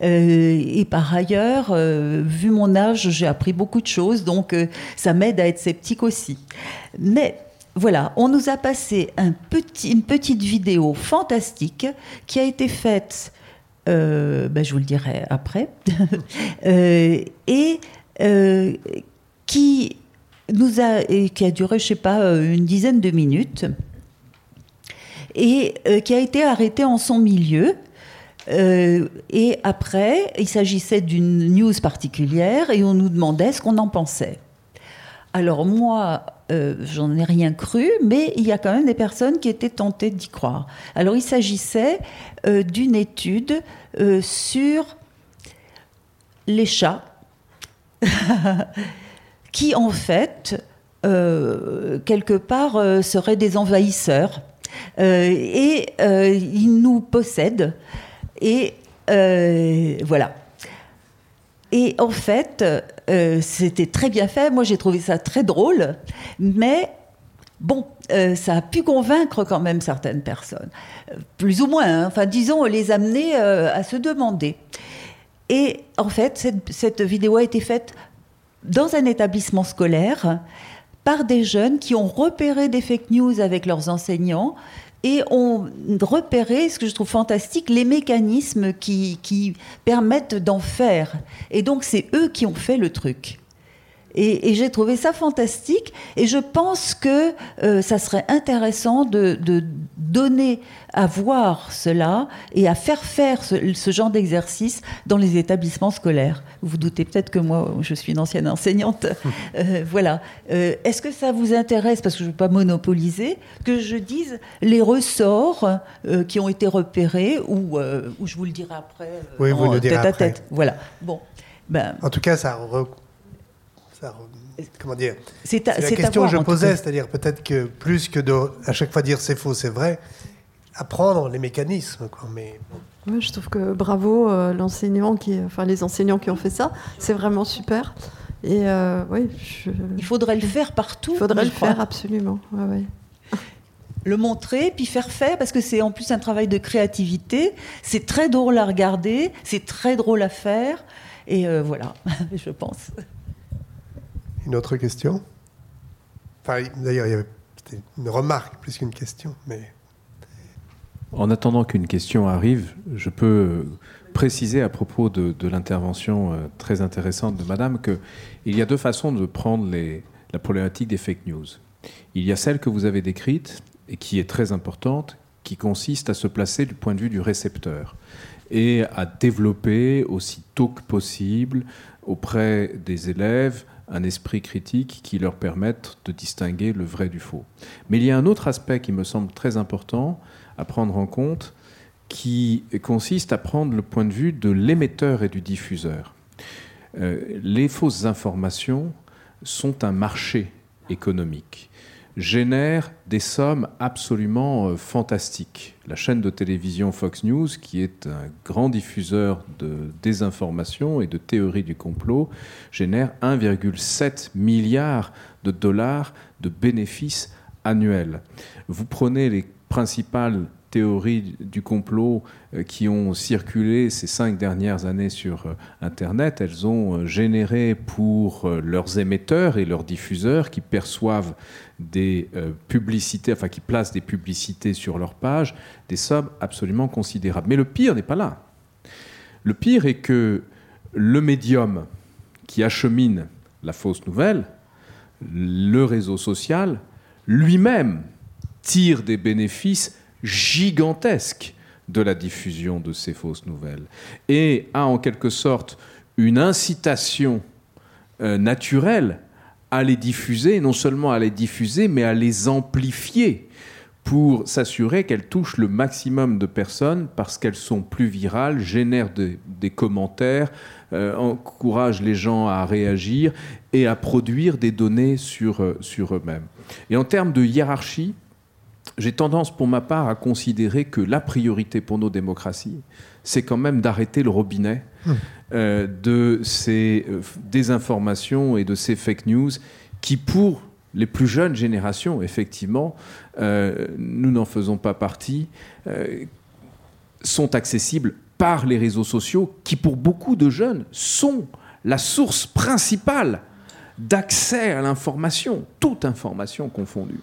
et par ailleurs, vu mon âge, j'ai appris beaucoup de choses, donc ça m'aide à être sceptique aussi. Mais voilà, on nous a passé une petite vidéo fantastique qui a été faite, ben, je vous le dirai après, et qui nous a et qui a duré, je sais pas, euh, une dizaine de minutes et euh, qui a été arrêté en son milieu. Euh, et après, il s'agissait d'une news particulière et on nous demandait ce qu'on en pensait. Alors moi, j'en ai rien cru, mais il y a quand même des personnes qui étaient tentées d'y croire. Alors il s'agissait d'une étude sur les chats. qui en fait, euh, quelque part, euh, seraient des envahisseurs. Euh, et ils nous possèdent. Et voilà. Et en fait, c'était très bien fait. Moi, j'ai trouvé ça très drôle. Mais bon, ça a pu convaincre quand même certaines personnes. Plus ou moins. Hein. Enfin, disons, les amener à se demander. Et en fait, cette, cette, vidéo a été faite dans un établissement scolaire par des jeunes qui ont repéré des fake news avec leurs enseignants et ont repéré, ce que je trouve fantastique, les mécanismes qui, qui permettent d'en faire. Et donc c'est eux qui ont fait le truc. Et, j'ai trouvé ça fantastique. Et je pense que euh, ça serait intéressant de, donner à voir cela et à faire faire ce, genre d'exercice dans les établissements scolaires. Vous vous doutez peut-être que moi, je suis une ancienne enseignante. Euh, voilà. Euh, est-ce que ça vous intéresse, parce que je ne veux pas monopoliser, que je dise les ressorts qui ont été repérés ou, je vous le dirai après Oui, vous le direz tête après. à tête. Voilà. Bon. Ben, en tout cas, ça comment dire C'est la question que je posais, c'est-à-dire peut-être que plus que de à chaque fois dire c'est faux, c'est vrai, apprendre les mécanismes. Quoi, mais je trouve que bravo euh, l'enseignant qui, enfin les enseignants qui ont fait ça, c'est vraiment super. Et euh, oui, il faudrait le faire partout. Il faudrait le faire absolument. le montrer, puis faire faire, parce que c'est en plus un travail de créativité. C'est très drôle à regarder, c'est très drôle à faire. Et euh, voilà, je pense. Une autre question? Enfin, D'ailleurs, il y avait une remarque plus qu'une question, mais... En attendant qu'une question arrive, je peux préciser à propos de, l'intervention euh, très intéressante de Madame qu'il y a deux façons de prendre la problématique des fake news. Il y a celle que vous avez décrite et qui est très importante, qui consiste à se placer du point de vue du récepteur et à développer aussi tôt que possible auprès des élèves un esprit critique qui leur permette de distinguer le vrai du faux. Mais il y a un autre aspect qui me semble très important à prendre en compte, qui consiste à prendre le point de vue de l'émetteur et du diffuseur. Euh, les fausses informations sont un marché économique. Génèrent des sommes absolument euh, fantastiques. La chaîne de télévision Fox News, qui est un grand diffuseur de désinformation et de théories du complot, génère 1,7 milliard de dollars de bénéfices annuels. Vous prenez les principales théories du complot euh, qui ont circulé ces cinq dernières années sur euh, Internet, elles ont euh, généré pour leurs émetteurs et leurs diffuseurs qui perçoivent des publicités, enfin qui placent des publicités sur leur page, des sommes absolument considérables. Mais le pire n'est pas là. Le pire est que le médium qui achemine la fausse nouvelle, le réseau social, lui-même tire des bénéfices gigantesque de la diffusion de ces fausses nouvelles et a en quelque sorte une incitation euh, naturelle à les diffuser, non seulement à les diffuser, mais à les amplifier pour s'assurer qu'elles touchent le maximum de personnes parce qu'elles sont plus virales, génèrent des commentaires, euh, encouragent les gens à réagir et à produire des données sur, euh, sur eux-mêmes. Et en termes de hiérarchie, j'ai tendance pour ma part à considérer que la priorité pour nos démocraties, c'est quand même d'arrêter le robinet hum. euh, de ces euh, désinformations et de ces fake news qui, pour les plus jeunes générations, effectivement, euh, nous n'en faisons pas partie, sont accessibles par les réseaux sociaux qui, pour beaucoup de jeunes, sont la source principale d'accès à l'information, toute information confondue.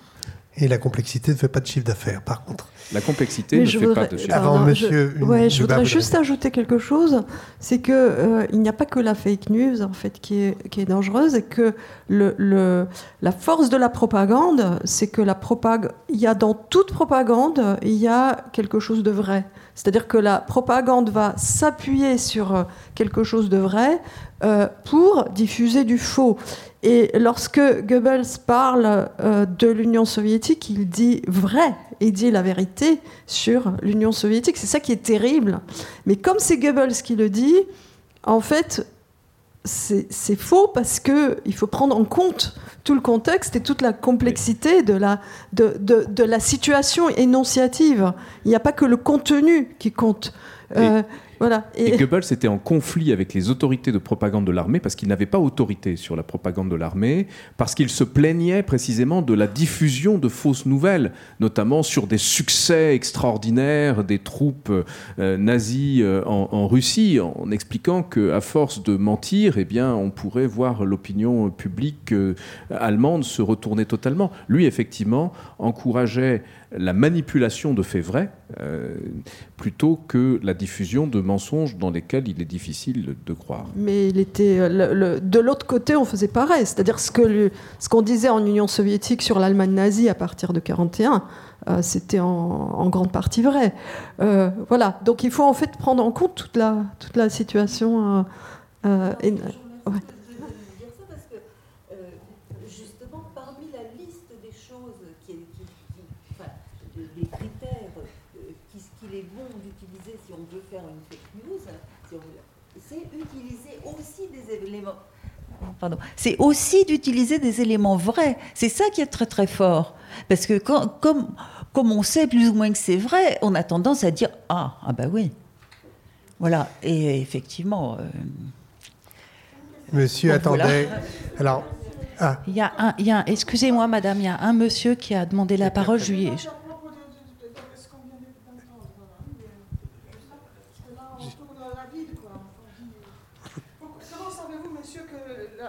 Et la complexité ne fait pas de chiffre d'affaires, par contre. La complexité ne fait pas de chiffre d'affaires. Avant, monsieur. Je, ouais, je voudrais juste ajouter quelque chose c'est qu'il euh, il n'y a pas que la fake news, en fait, qui est, qui est dangereuse, et que le, le, la force de la propagande, c'est que la propagande. Il y a dans toute propagande, il y a quelque chose de vrai. C'est-à-dire que la propagande va s'appuyer sur euh, quelque chose de vrai euh, pour diffuser du faux. Et lorsque Goebbels parle euh, de l'Union soviétique, il dit vrai, il dit la vérité sur l'Union soviétique. C'est ça qui est terrible. Mais comme c'est Goebbels qui le dit, en fait, c'est faux parce qu'il faut prendre en compte tout le contexte et toute la complexité de la, de, de, la situation énonciative. Il n'y a pas que le contenu qui compte. Euh, et, Goebbels était en conflit avec les autorités de propagande de l'armée parce qu'il n'avait pas autorité sur la propagande de l'armée, parce qu'il se plaignait précisément de la diffusion de fausses nouvelles, notamment sur des succès extraordinaires des troupes euh, nazies euh, en, Russie, en expliquant qu'à force de mentir, eh bien, on pourrait voir l'opinion publique euh, allemande se retourner totalement. Lui, effectivement, encourageait la manipulation de faits vrais euh, plutôt que la diffusion de mensonges dans lesquels il est difficile de croire. Mais il était euh, de l'autre côté, on faisait pareil, c'est-à-dire ce que ce qu'on disait en Union soviétique sur l'Allemagne nazie à partir de 41, euh, c'était en, grande partie vrai. voilà, donc il faut en fait prendre en compte toute la toute la situation. C'est aussi d'utiliser des éléments vrais. C'est ça qui est très très fort. Parce que comme, comme on sait plus ou moins que c'est vrai, on a tendance à dire Ah, ah bah oui. Voilà. Et effectivement. Euh, monsieur, attendez. Alors. Ah. Il y a un, il y a excusez-moi, madame, il y a un monsieur qui a demandé la parole. Je lui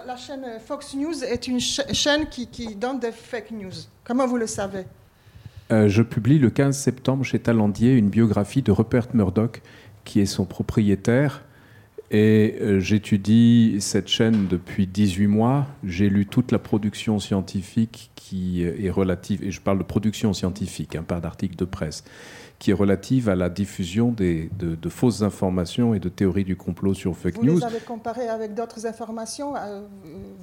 la chaîne Fox News est une chaîne qui, donne des fake news. Comment vous le savez? Euh, Je publie le 15 septembre chez Talandier une biographie de Rupert Murdoch, qui est son propriétaire. Et euh, j'étudie cette chaîne depuis 18 mois. J'ai lu toute la production scientifique qui est relative, et je parle de production scientifique, hein, pas d'articles de presse, qui est relative à la diffusion des, de, fausses informations et de théories du complot sur fake news. Vous les avez comparées avec d'autres informations euh,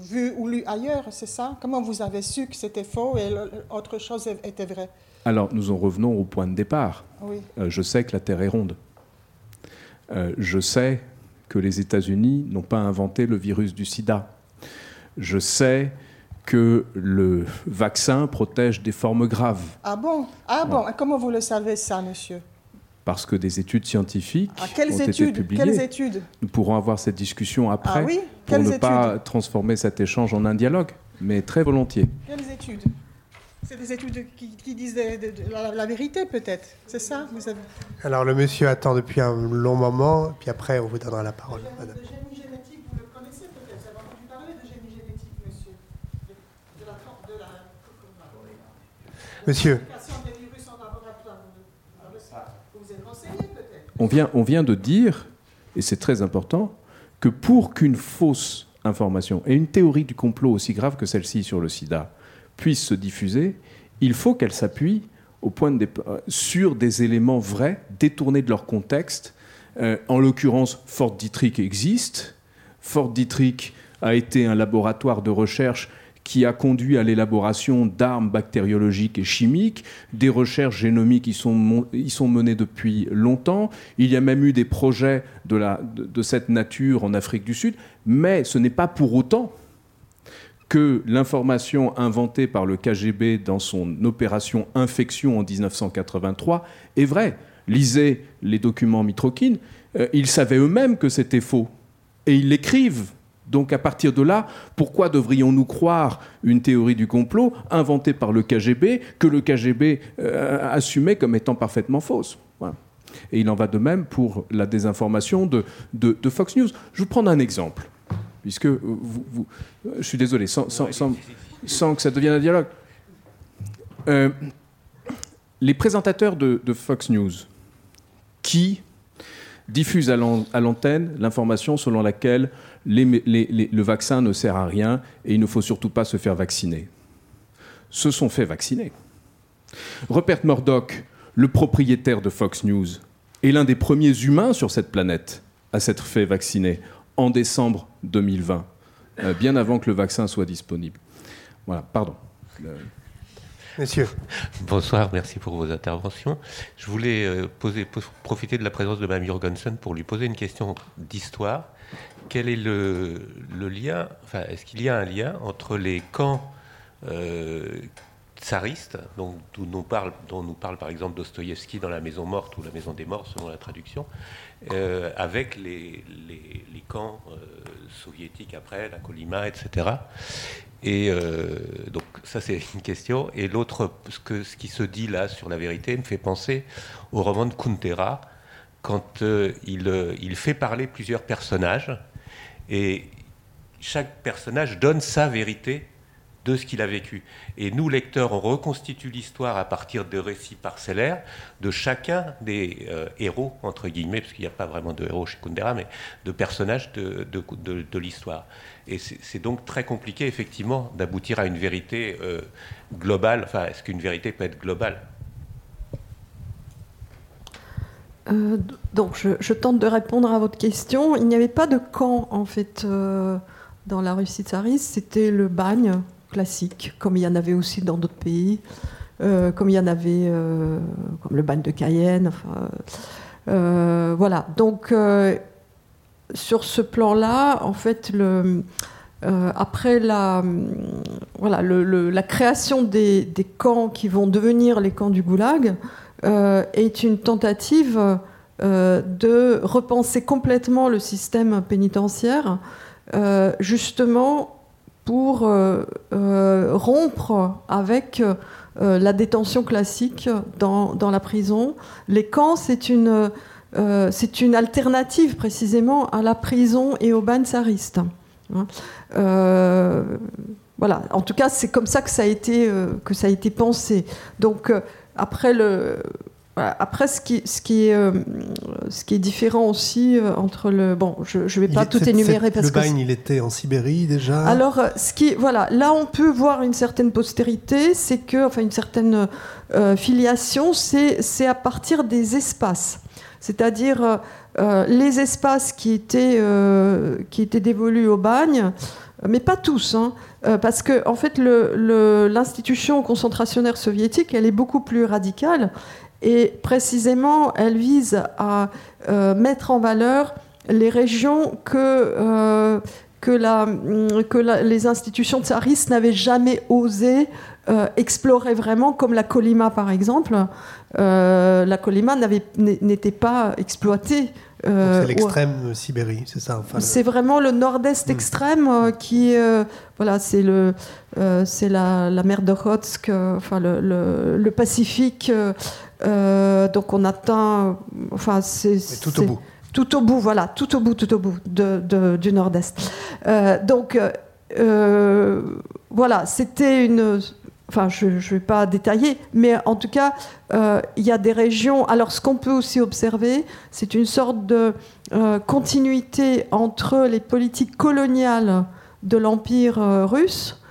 vues ou lues ailleurs, c'est ça? Comment vous avez su que c'était faux et autre chose était vraie? Alors, nous en revenons au point de départ. Euh, je sais que la Terre est ronde. Euh, je sais que les États-Unis n'ont pas inventé le virus du sida. Je sais que le vaccin protège des formes graves. Ah bon? Ah bon Et comment vous le savez ça, monsieur? Parce que des études scientifiques ah, quelles ont études? été publiées. Quelles études? Nous pourrons avoir cette discussion après ah, oui? pour quelles ne études? pas transformer cet échange en un dialogue, mais très volontiers. Quelles études? C'est des études qui, qui disent de, de, de la, la, vérité, peut-être. C'est ça? Vous avez... Alors, le monsieur attend depuis un long moment, puis après, on vous donnera la parole. Le, le génie génétique, vous le connaissez peut-être Vous avez entendu parler de génie génétique, monsieur de, la, de la... Monsieur. des virus en laboratoire. Vous vous êtes renseigné, peut-être on vient, on vient de dire, et c'est très important, que pour qu'une fausse information et une théorie du complot aussi grave que celle-ci sur le sida puisse se diffuser, il faut qu'elle s'appuie au point de sur des éléments vrais, détournés de leur contexte. Euh, en l'occurrence, Fort Dietrich existe. Fort Dietrich a été un laboratoire de recherche qui a conduit à l'élaboration d'armes bactériologiques et chimiques. Des recherches génomiques y sont, sont menées depuis longtemps. Il y a même eu des projets de cette nature en Afrique du Sud. Mais ce n'est pas pour autant que l'information inventée par le KGB dans son opération infection en 1983 est vraie. Lisez les documents Mitrokin, euh, ils savaient eux-mêmes que c'était faux. Et ils l'écrivent. Donc à partir de là, pourquoi devrions-nous croire une théorie du complot inventée par le KGB que le KGB euh, assumait comme étant parfaitement fausse? Et il en va de même pour la désinformation de, Fox News. Je vous prends un exemple puisque je suis désolé, sans, que ça devienne un dialogue. Euh, les présentateurs de, Fox News qui diffusent à l'antenne l'information selon laquelle les, les, les, le vaccin ne sert à rien et il ne faut surtout pas se faire vacciner, se sont fait vacciner. Rupert Murdoch, le propriétaire de Fox News, est l'un des premiers humains sur cette planète à s'être fait vacciner en décembre 2020, euh, bien avant que le vaccin soit disponible. Voilà, pardon. Le... Monsieur. Bonsoir, merci pour vos interventions. Je voulais euh, poser, profiter de la présence de Mme Jorgensen pour lui poser une question d'histoire. Quel est le, lien, enfin, est-ce qu'il y a un lien entre les camps euh, tsaristes, donc, dont, nous parle, dont nous parle par exemple Dostoïevski dans La Maison Morte ou La Maison des Morts, selon la traduction, euh, avec les, les, camps euh, soviétiques après, la Colima, etc. Et donc ça c'est une question. Et l'autre, ce, que, ce qui se dit là sur la vérité me fait penser au roman de Kuntera, quand il, il fait parler plusieurs personnages, et chaque personnage donne sa vérité de ce qu'il a vécu. Et nous, lecteurs, on reconstitue l'histoire à partir de récits parcellaires de chacun des euh, héros, entre guillemets, parce qu'il n'y a pas vraiment de héros chez Kundera, mais de personnages de, l'histoire. Et c'est donc très compliqué, effectivement, d'aboutir à une vérité euh, globale. Enfin, est-ce qu'une vérité peut être globale? Euh, donc, je, tente de répondre à votre question. Il n'y avait pas de camp, en fait, euh, dans la Russie tsariste. C'était le bagne classique, comme il y en avait aussi dans d'autres pays, euh, comme il y en avait, comme le bagne de Cayenne. Voilà. Donc, sur ce plan-là, en fait, après la, voilà, la création des, des, camps qui vont devenir les camps du Goulag est une tentative de repenser complètement le système pénitentiaire, justement pour euh, euh, rompre avec euh, la détention classique dans, dans, la prison. Les camps, c'est une, c'est une alternative précisément à la prison et au ban tsariste. Hein. voilà. En tout cas, c'est comme ça que ça a été, que ça a été pensé. Donc, après le après, ce qui, ce, qui est, euh, ce qui est différent aussi euh, entre le. Bon, je ne vais pas tout énumérer parce le que. Le bagne, il était en Sibérie déjà Alors, ce qui, voilà, là, on peut voir une certaine postérité, c'est que. Enfin, une certaine euh, filiation, c'est à partir des espaces. C'est-à-dire euh, les espaces qui étaient, qui étaient dévolus au bagne, mais pas tous, hein, parce que, en fait, l'institution concentrationnaire soviétique, elle est beaucoup plus radicale et précisément, elle vise à euh, mettre en valeur les régions que, euh, que, la, que les institutions tsaristes n'avaient jamais osé explorer vraiment, comme la Colima par exemple. la Colima n'était pas exploitée euh, c'est l'extrême Sibérie, c'est ça C'est vraiment le nord-est hmm. extrême euh, qui, euh, voilà, c'est le, c'est la, la, mer d'Okhotsk, enfin le, le, Pacifique. donc on atteint, enfin c'est tout au bout. Tout au bout, voilà, tout au bout, tout au bout de, du nord-est. donc voilà, c'était une Enfin, je ne vais pas détailler, mais en tout cas, euh, il y a des régions. Alors, ce qu'on peut aussi observer, c'est une sorte de euh, continuité entre les politiques coloniales de l'Empire euh, russe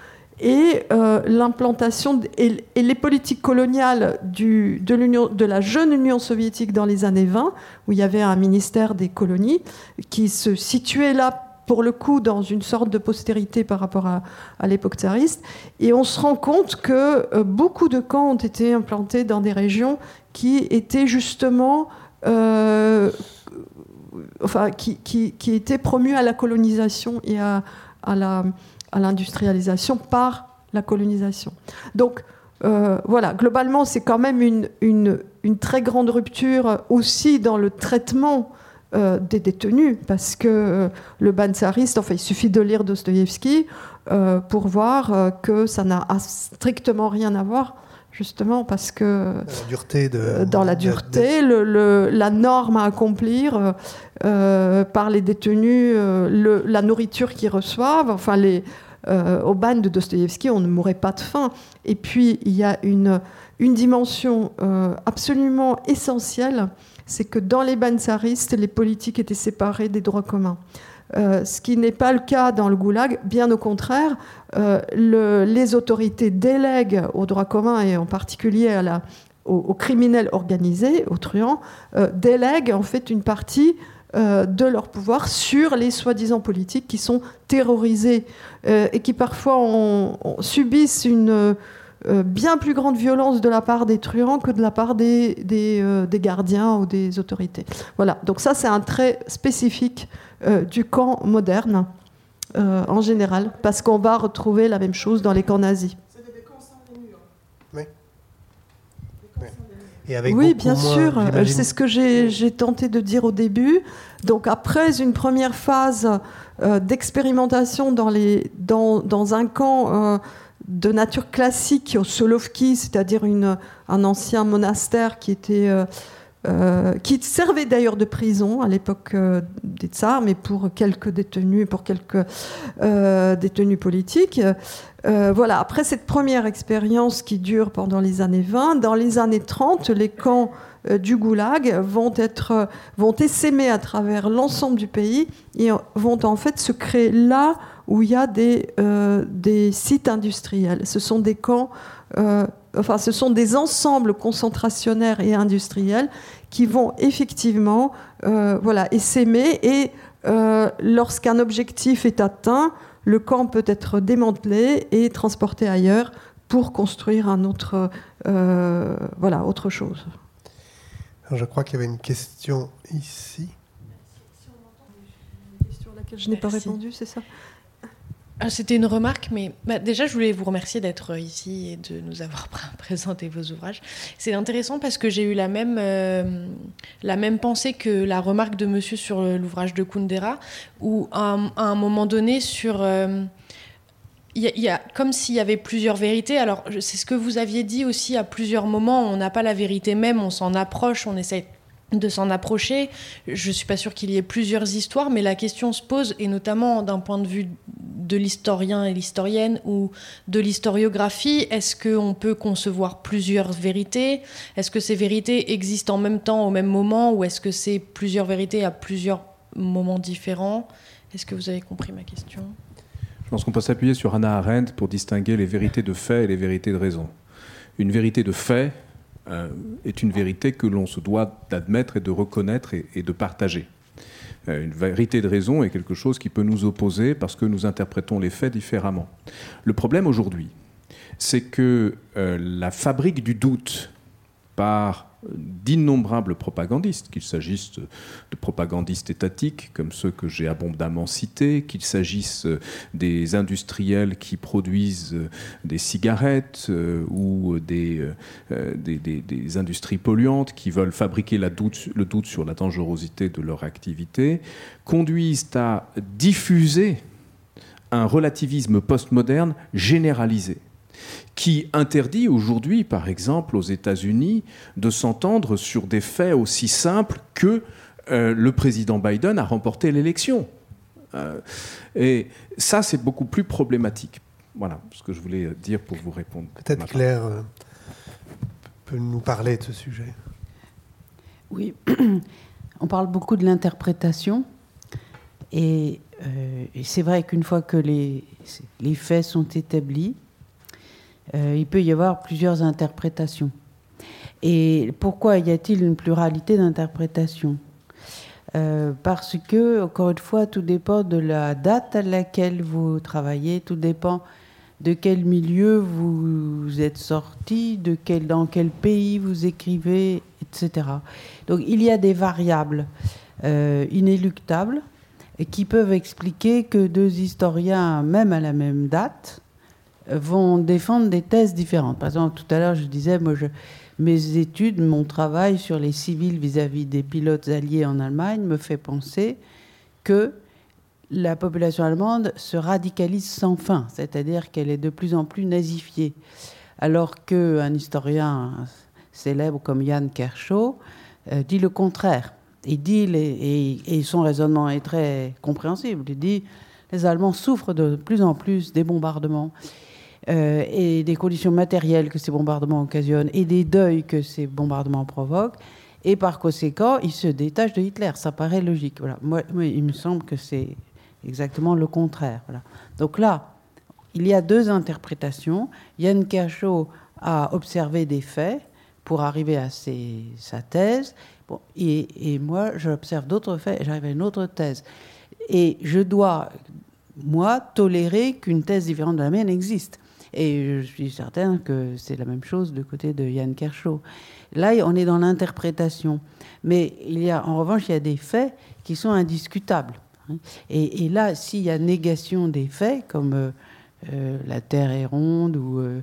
et l'implantation et, les politiques coloniales de, de la jeune Union soviétique dans les années 20, où il y avait un ministère des colonies qui se situait là pour le coup dans une sorte de postérité par rapport à, l'époque tsariste. Et on se rend compte que euh, beaucoup de camps ont été implantés dans des régions qui étaient justement... Euh, enfin, qui, étaient promues à la colonisation et à, l'industrialisation par la colonisation. Donc, euh, voilà, globalement, c'est quand même une, très grande rupture aussi dans le traitement euh, des détenus, parce que euh, le ban tsariste, enfin, il suffit de lire Dostoïevski euh, pour voir que ça n'a strictement rien à voir justement parce que la dureté dans la dureté, Le, la norme à accomplir par les détenus, la nourriture qu'ils reçoivent, enfin les, au ban de Dostoïevski, on ne mourrait pas de faim. Et puis il y a une, une dimension absolument essentielle c'est que dans les bans tsaristes, les politiques étaient séparées des droits communs. Euh, ce qui n'est pas le cas dans le goulag, bien au contraire, euh, les autorités délèguent aux droits communs et en particulier à la, aux, criminels organisés, aux truands, euh, délèguent en fait une partie de leur pouvoir sur les soi-disant politiques qui sont terrorisés et qui parfois subissent une euh, bien plus grande violence de la part des truands que de la part des, euh, des, gardiens ou des autorités. Voilà, donc ça c'est un trait spécifique euh, du camp moderne en général, parce qu'on va retrouver la même chose dans les camps nazis. Oui. Et avec oui, bien sûr. C'est ce que j'ai tenté de dire au début. Donc après une première phase d'expérimentation dans, dans, dans, un camp de nature classique au Solovki, c'est-à-dire un ancien monastère qui était euh, euh, qui servait d'ailleurs de prison à l'époque euh, des tsars, mais pour quelques détenus, pour quelques détenus politiques. voilà. Après cette première expérience qui dure pendant les années 20, dans les années 30, les camps du goulag vont être vont essaimer à travers l'ensemble du pays et vont en fait se créer là où il y a des, euh, des sites industriels. Ce sont des camps, euh, enfin, ce sont des ensembles concentrationnaires et industriels qui vont effectivement euh, voilà, essaimer et lorsqu'un objectif est atteint, le camp peut être démantelé et transporté ailleurs pour construire un autre, voilà, autre chose. je crois qu'il y avait une question ici. Une question à laquelle je n'ai pas répondu, c'est ça? C'était une remarque, mais bah, déjà, je voulais vous remercier d'être ici et de nous avoir présenté vos ouvrages. C'est intéressant parce que j'ai eu la même, euh, la même pensée que la remarque de monsieur sur l'ouvrage de Kundera, où à, un moment donné, sur. Euh, y, a, comme s'il y avait plusieurs vérités. Alors, c'est ce que vous aviez dit aussi à plusieurs moments. On n'a pas la vérité même, on s'en approche, on essaie de s'en approcher. Je ne suis pas sûre qu'il y ait plusieurs histoires, mais la question se pose, et notamment d'un point de vue de l'historien et l'historienne ou de l'historiographie, est-ce qu'on peut concevoir plusieurs vérités? Est-ce que ces vérités existent en même temps, au même moment, ou est-ce que c'est plusieurs vérités à plusieurs moments différents? Est-ce que vous avez compris ma question? Je pense qu'on peut s'appuyer sur Hannah Arendt pour distinguer les vérités de fait et les vérités de raison. Une vérité de fait, euh, est une vérité que l'on se doit d'admettre et de reconnaître et, de partager. Euh, une vérité de raison est quelque chose qui peut nous opposer parce que nous interprétons les faits différemment. Le problème aujourd'hui, c'est que euh, la fabrique du doute par d'innombrables propagandistes, qu'il s'agisse de propagandistes étatiques comme ceux que j'ai abondamment cités, qu'il s'agisse des industriels qui produisent des cigarettes euh, ou des, euh, des, industries polluantes qui veulent fabriquer le doute sur la dangerosité de leur activité, conduisent à diffuser un relativisme postmoderne généralisé qui interdit aujourd'hui, par exemple, aux États-Unis, de s'entendre sur des faits aussi simples que euh, le président Biden a remporté l'élection. Euh, et ça, c'est beaucoup plus problématique. Voilà ce que je voulais dire pour vous répondre. Peut-être Claire euh, peut nous parler de ce sujet. Oui, on parle beaucoup de l'interprétation. Et, et c'est vrai qu'une fois que les, les faits sont établis, euh, il peut y avoir plusieurs interprétations. Et pourquoi y a-t-il une pluralité d'interprétations? Euh, Parce que, encore une fois, tout dépend de la date à laquelle vous travaillez, tout dépend de quel milieu vous êtes sorti, de quel, dans quel pays vous écrivez, etc. Donc il y a des variables euh, inéluctables qui peuvent expliquer que deux historiens, même à la même date, vont défendre des thèses différentes. Par exemple, tout à l'heure, je disais, moi, mes études, mon travail sur les civils vis-à-vis des pilotes alliés en Allemagne me fait penser que la population allemande se radicalise sans fin, c'est-à-dire qu'elle est de plus en plus nazifiée. Alors qu'un historien célèbre comme Jan Kershaw euh, dit le contraire. Il dit, et, son raisonnement est très compréhensible, il dit les Allemands souffrent de plus en plus des bombardements. Euh, et des conditions matérielles que ces bombardements occasionnent et des deuils que ces bombardements provoquent. Et par conséquent, il se détache de Hitler. Ça paraît logique. Voilà. Moi, il me semble que c'est exactement le contraire. Voilà. Donc là, il y a deux interprétations. Yann Cachot a observé des faits pour arriver à sa thèse. Bon, et, et moi, j'observe d'autres faits et j'arrive à une autre thèse. Et je dois, moi, tolérer qu'une thèse différente de la mienne existe. Et je suis certaine que c'est la même chose du côté de Yann Kershaw. Là, on est dans l'interprétation. Mais en revanche, il y a des faits qui sont indiscutables. Hein. Et, là, s'il y a négation des faits, comme euh, euh, la Terre est ronde ou euh,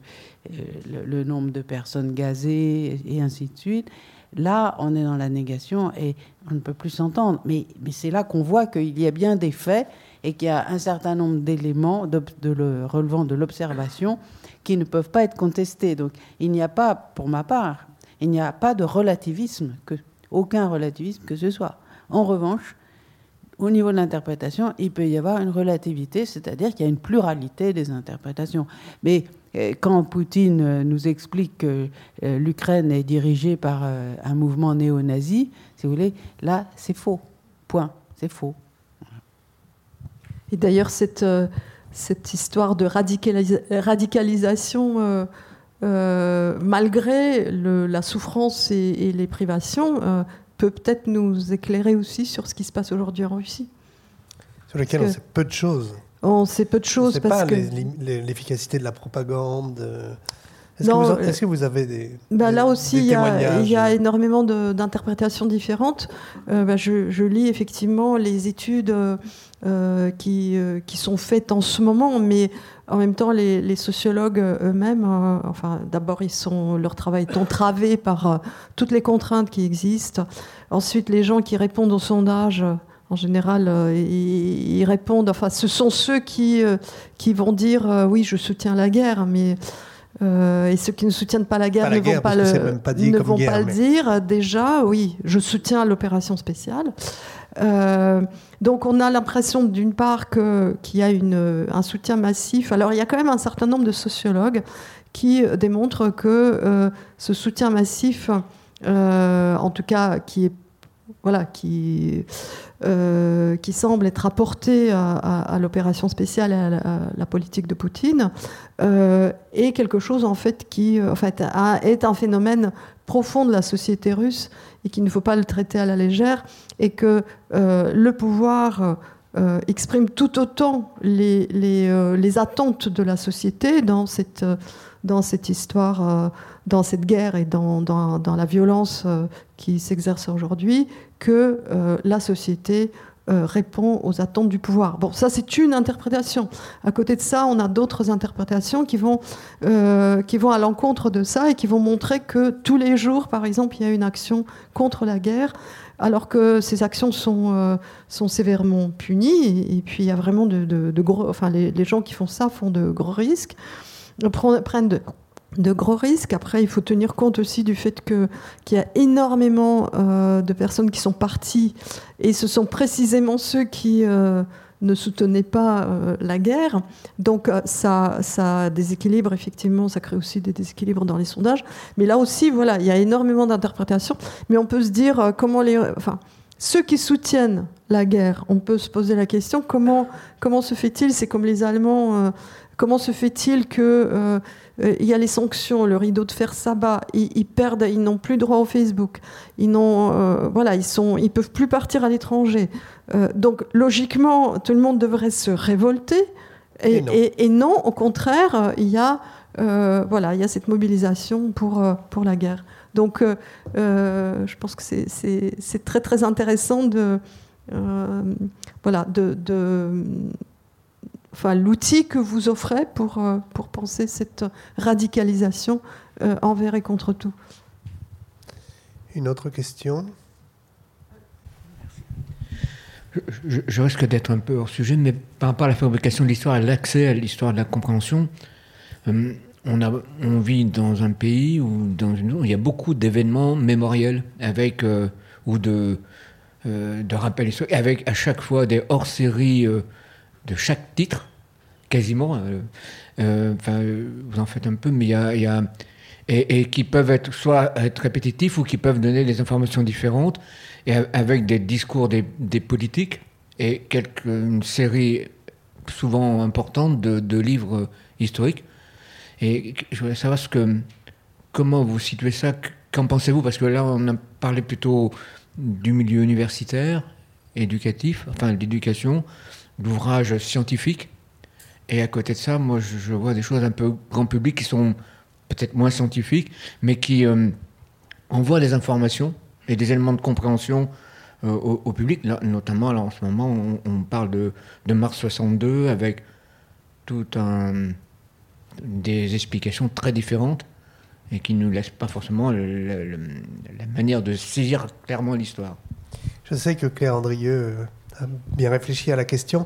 le, nombre de personnes gazées et ainsi de suite, là, on est dans la négation et on ne peut plus s'entendre. Mais c'est là qu'on voit qu'il y a bien des faits et qu'il y a un certain nombre d'éléments relevant de l'observation qui ne peuvent pas être contestés. Donc il n'y a pas, pour ma part, il n'y a pas de relativisme, aucun relativisme que ce soit. En revanche, au niveau de l'interprétation, il peut y avoir une relativité, c'est-à-dire qu'il y a une pluralité des interprétations. Mais euh, quand Poutine euh, nous explique que euh, l'Ukraine est dirigée par un mouvement néo-nazi, si vous voulez, là, c'est faux. Point. C'est faux. Et d'ailleurs, cette, euh, cette histoire de radicalisation, euh, euh, malgré la souffrance et, les privations, peut peut-être nous éclairer aussi sur ce qui se passe aujourd'hui en Russie. Sur lequel on sait peu de choses. On sait peu de choses. On sait pas l'efficacité de la propagande. Est-ce que, vous avez des. Bah là aussi, il y, a énormément d'interprétations différentes. Bah, je, je, lis effectivement les études euh, qui, euh, qui, sont faites en ce moment, mais en même temps, les, sociologues eux-mêmes, euh, enfin, d'abord, leur travail est entravé par toutes les contraintes qui existent. Ensuite, les gens qui répondent au sondage, en général, ils, répondent, enfin, ce sont ceux qui, qui vont dire oui, je soutiens la guerre, mais. Et ceux qui ne soutiennent pas la guerre ne vont pas le, ne vont pas le dire. Déjà, oui, je soutiens l'opération spéciale. Euh, donc on a l'impression d'une part qu'il y a une, un soutien massif. Alors il y a quand même un certain nombre de sociologues qui démontrent que euh, ce soutien massif, euh, en tout cas qui est voilà, qui, qui semble être apporté à, l'opération spéciale et à la, politique de Poutine, est quelque chose en fait qui en fait, est un phénomène profond de la société russe et qu'il ne faut pas le traiter à la légère et que euh, le pouvoir euh, exprime tout autant les, les, euh, les, attentes de la société dans cette, dans cette histoire, dans cette guerre et dans, dans la violence qui s'exerce aujourd'hui que la société euh, répond aux attentes du pouvoir. Bon, ça c'est une interprétation. À côté de ça, on a d'autres interprétations qui vont, euh, qui vont à l'encontre de ça et qui vont montrer que tous les jours, par exemple, il y a une action contre la guerre, alors que ces actions sont, euh, sont sévèrement punies. Et, puis il y a vraiment de, de, gros, enfin les, les, gens qui font ça font de gros risques, prennent de de gros risques. Après, il faut tenir compte aussi du fait que, qu'il y a énormément euh, de personnes qui sont parties, et ce sont précisément ceux qui euh, ne soutenaient pas euh, la guerre. Donc ça, ça déséquilibre, effectivement, ça crée aussi des déséquilibres dans les sondages. Mais là aussi, voilà, il y a énormément d'interprétations. Mais on peut se dire comment les... Enfin, ceux qui soutiennent la guerre, on peut se poser la question comment, comment se fait-il? C'est comme les Allemands, comment se fait-il que euh, il y a les sanctions, le rideau de fer s'abat, ils, ils, perdent, ils n'ont plus droit au Facebook, ils n'ont, euh, voilà, ils sont, ils peuvent plus partir à l'étranger. Euh, donc logiquement, tout le monde devrait se révolter. Et, non. au contraire, il y a, voilà, il y a cette mobilisation pour pour la guerre. Donc, je pense que c'est très très intéressant de voilà de, de enfin, l'outil que vous offrez pour, euh, pour penser cette radicalisation euh, envers et contre tout? Une autre question? Je, risque d'être un peu hors sujet, mais par rapport à la fabrication de l'histoire et l'accès à l'histoire de la compréhension, euh, on, a, on vit dans un pays où, dans une, où il y a beaucoup d'événements mémoriels avec, ou de, de rappels historiques, avec à chaque fois des hors-séries de chaque titre, quasiment. Euh, euh, enfin, vous en faites un peu, mais il y a, et, qui peuvent être soit être répétitifs ou qui peuvent donner des informations différentes, et avec des discours des, politiques et quelques, une série souvent importante de, livres historiques. Et je voudrais savoir ce que, comment vous situez ça, qu'en pensez-vous? Parce que là, on a parlé plutôt du milieu universitaire, éducatif, enfin l'éducation l'ouvrage scientifique. Et à côté de ça, moi, je, vois des choses un peu grand public qui sont peut-être moins scientifiques, mais qui euh, envoient des informations et des éléments de compréhension euh, au, public. notamment, en ce moment, on, parle de, de, mars 62 avec tout un des explications très différentes et qui ne nous laissent pas forcément la manière de saisir clairement l'histoire. Je sais que Claire Andrieux bien réfléchi à la question.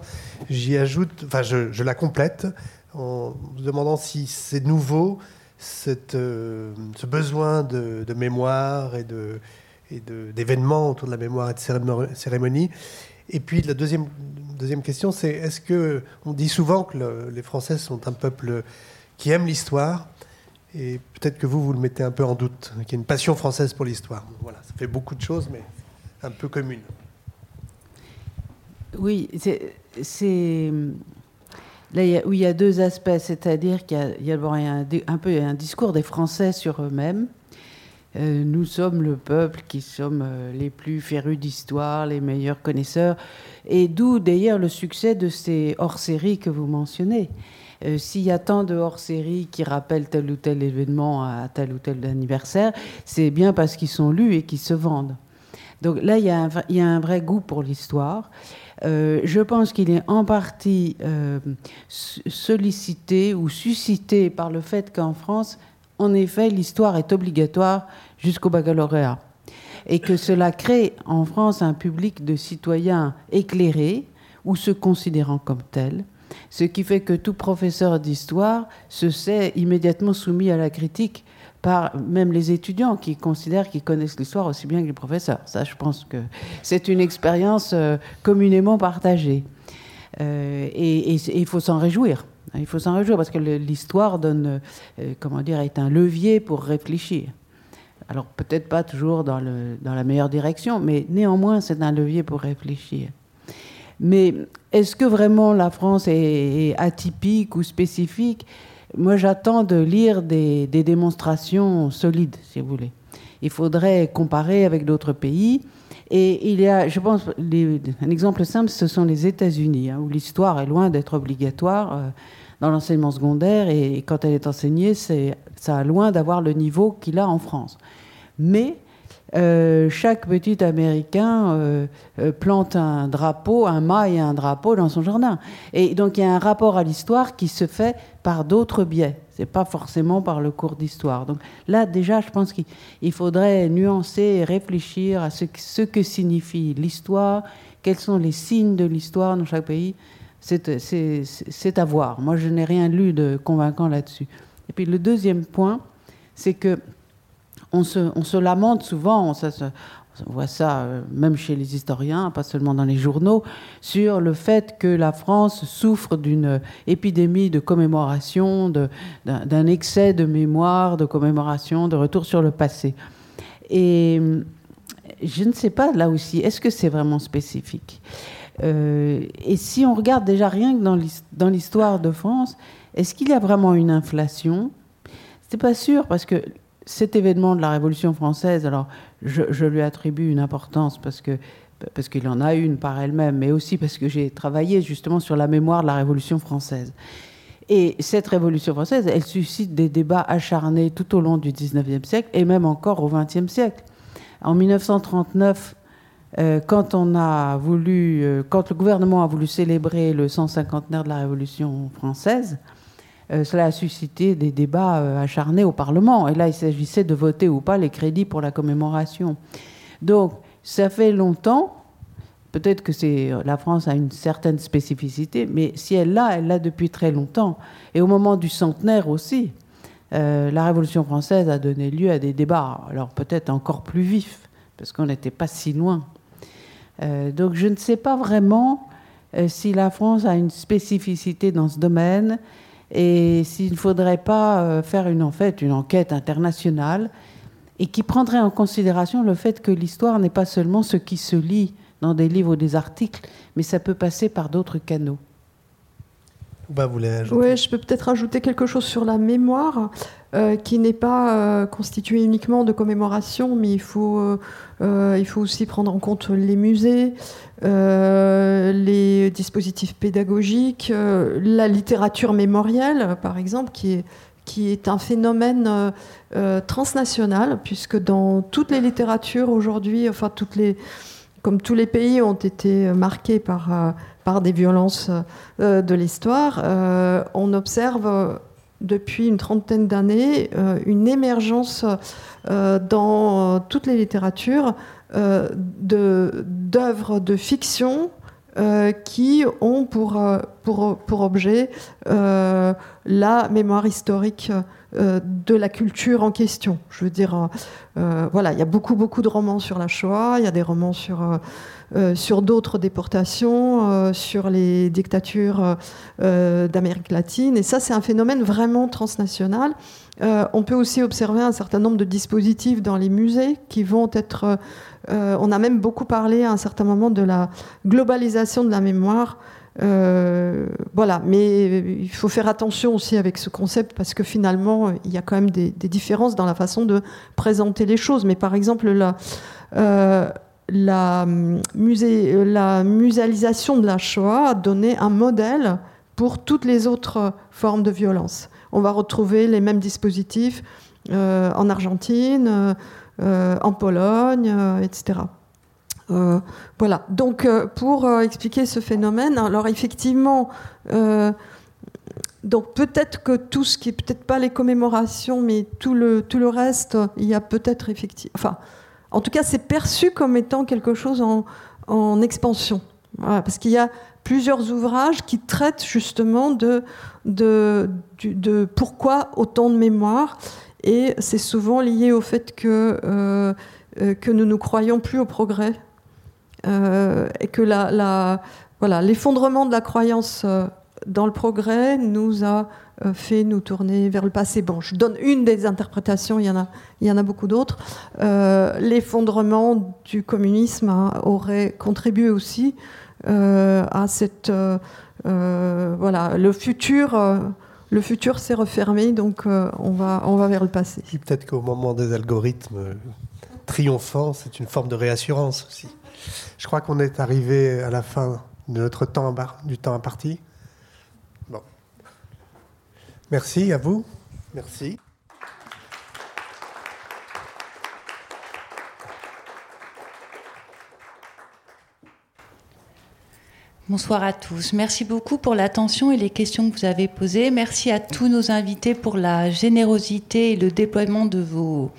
J'y ajoute, enfin, je, la complète en vous demandant si c'est nouveau euh, ce besoin de, mémoire et de d'événements autour de la mémoire et de cérémonie. Et puis la deuxième, deuxième question, c'est est-ce que on dit souvent que les Français sont un peuple qui aime l'histoire et peut-être que vous, vous le mettez un peu en doute, qu'il y a une passion française pour l'histoire. Voilà, ça fait beaucoup de choses, mais un peu commune. Oui, c'est là où il y a deux aspects, c'est-à-dire qu'il y a, un, peu un discours des Français sur eux-mêmes. Euh, nous sommes le peuple qui sommes euh, les plus férus d'histoire, les meilleurs connaisseurs, et d'où d'ailleurs le succès de ces hors-séries que vous mentionnez. Euh, s'il y a tant de hors-séries qui rappellent tel ou tel événement à tel ou tel anniversaire, c'est bien parce qu'ils sont lus et qu'ils se vendent. Donc là, il y il y a un vrai goût pour l'histoire. Euh, je pense qu'il est en partie euh, sollicité ou suscité par le fait qu'en France, en effet, l'histoire est obligatoire jusqu'au baccalauréat. Et que cela crée en France un public de citoyens éclairés ou se considérant comme tels, ce qui fait que tout professeur d'histoire se sait immédiatement soumis à la critique même les étudiants qui considèrent qu'ils connaissent l'histoire aussi bien que les professeurs. Ça, je pense que c'est une expérience euh, communément partagée. Euh, et il faut s'en réjouir. Il faut s'en réjouir parce que l'histoire donne, euh, comment dire, est un levier pour réfléchir. Alors peut-être pas toujours dans la meilleure direction, mais néanmoins c'est un levier pour réfléchir. Mais est-ce que vraiment la France est atypique ou spécifique? Moi, j'attends de lire des, démonstrations solides, si vous voulez. Il faudrait comparer avec d'autres pays. Et il y a, je pense, un exemple simple, ce sont les États-Unis, hein, où l'histoire est loin d'être obligatoire. Euh, dans l'enseignement secondaire et quand elle est enseignée, c'est ça a loin d'avoir le niveau qu'il a en France. Mais euh, chaque petit Américain euh, euh, plante un drapeau, un mât et un drapeau dans son jardin. Et donc il y a un rapport à l'histoire qui se fait par d'autres biais. C'est pas forcément par le cours d'histoire. Donc là déjà, je pense qu'il faudrait nuancer et réfléchir à ce, ce que signifie l'histoire, quels sont les signes de l'histoire dans chaque pays. C'est à voir. Moi, je n'ai rien lu de convaincant là-dessus. Et puis le deuxième point, c'est que on se, lamente souvent, on voit ça euh, même chez les historiens, pas seulement dans les journaux, sur le fait que la France souffre d'une épidémie de commémoration, d'un excès de mémoire, de commémoration, de retour sur le passé. Et je ne sais pas là aussi, est-ce que c'est vraiment spécifique? Euh, Et si on regarde déjà rien que dans l'histoire de France, est-ce qu'il y a vraiment une inflation? C'est pas sûr parce que cet événement de la Révolution française, alors je, lui attribue une importance parce que parce qu'il en a une par elle-même, mais aussi parce que j'ai travaillé justement sur la mémoire de la Révolution française. Et cette Révolution française, elle suscite des débats acharnés tout au long du XIXe siècle et même encore au XXe siècle. En 1939, euh, quand on a voulu, euh, quand le gouvernement a voulu célébrer le 150 de la Révolution française, euh, cela a suscité des débats euh, acharnés au Parlement. Et là, il s'agissait de voter ou pas les crédits pour la commémoration. Donc, ça fait longtemps. Peut-être que c'est la France a une certaine spécificité, mais si elle l'a, elle l'a depuis très longtemps. Et au moment du centenaire aussi, euh, la Révolution française a donné lieu à des débats, alors peut-être encore plus vifs, parce qu'on n'était pas si loin. donc je ne sais pas vraiment si la France a une spécificité dans ce domaine et s'il ne faudrait pas euh, faire une, une enquête internationale et qui prendrait en considération le fait que l'histoire n'est pas seulement ce qui se lit dans des livres ou des articles, mais ça peut passer par d'autres canaux. Bah, oui, je peux peut-être ajouter quelque chose sur la mémoire, euh, qui n'est pas euh, constituée uniquement de commémoration, mais il faut, il faut aussi prendre en compte les musées, euh, les dispositifs pédagogiques, euh, la littérature mémorielle, par exemple, qui est, qui est un phénomène euh, transnational, puisque dans toutes les littératures aujourd'hui, enfin toutes les, comme tous les pays ont été marqués par, par des violences de l'histoire, on observe depuis une trentaine d'années une émergence dans toutes les littératures euh, d'œuvres de, fiction euh, qui ont euh, pour objet la mémoire historique de la culture en question. Je veux dire, voilà, il y a beaucoup, beaucoup de romans sur la Shoah, il y a des romans sur, sur d'autres déportations, sur les dictatures d'Amérique latine, et ça, c'est un phénomène vraiment transnational. on peut aussi observer un certain nombre de dispositifs dans les musées qui vont être euh, on a même beaucoup parlé à un certain moment de la globalisation de la mémoire. Euh, voilà, mais il faut faire attention aussi avec ce concept parce que finalement, il y a quand même des, différences dans la façon de présenter les choses. Mais par exemple, la, euh, la, la muséalisation de la Shoah a donné un modèle pour toutes les autres formes de violence. On va retrouver les mêmes dispositifs en Argentine. Euh, en Pologne, euh, etc. Euh, voilà. Donc, pour expliquer ce phénomène, alors effectivement, donc peut-être que tout ce qui est peut-être pas les commémorations, mais tout le tout reste, il y a peut-être effectivement, enfin, en tout cas, c'est perçu comme étant quelque chose en, expansion, parce qu'il y a plusieurs ouvrages qui traitent justement de, pourquoi autant de mémoire et c'est souvent lié au fait que, euh, euh, nous ne croyons plus au progrès euh, et que la, voilà, l'effondrement de la croyance dans le progrès nous a fait nous tourner vers le passé. Bon, je donne une des interprétations, il y en a, il y en a beaucoup d'autres. l'effondrement du communisme hein, aurait contribué aussi à cette... voilà, le futur le futur s'est refermé, donc euh, on, va, on va vers le passé. Peut-être qu'au moment des algorithmes triomphants, c'est une forme de réassurance aussi. Je crois qu'on est arrivé à la fin de notre temps, du temps imparti. Bon. Merci à vous. Merci. Bonsoir à tous. Merci beaucoup pour l'attention et les questions que vous avez posées. Merci à tous nos invités pour la générosité et le déploiement de vos,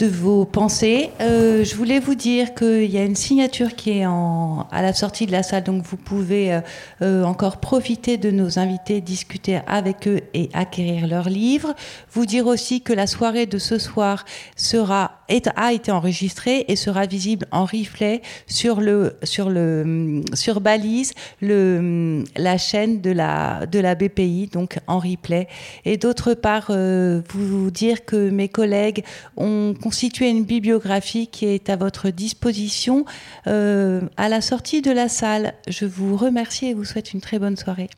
de vos pensées. Euh, je voulais vous dire qu'il y a une signature qui est à la sortie de la salle, donc vous pouvez euh, euh, encore profiter de nos invités, discuter avec eux et acquérir leurs livres. Vous dire aussi que la soirée de ce soir sera a été enregistrée et sera visible en replay sur le sur le sur Balise, le la chaîne de la de la BPI, donc en replay. Et d'autre part, vous dire que mes collègues ont constituer une bibliographie qui est à votre disposition euh, à la sortie de la salle. Je vous remercie et vous souhaite une très bonne soirée.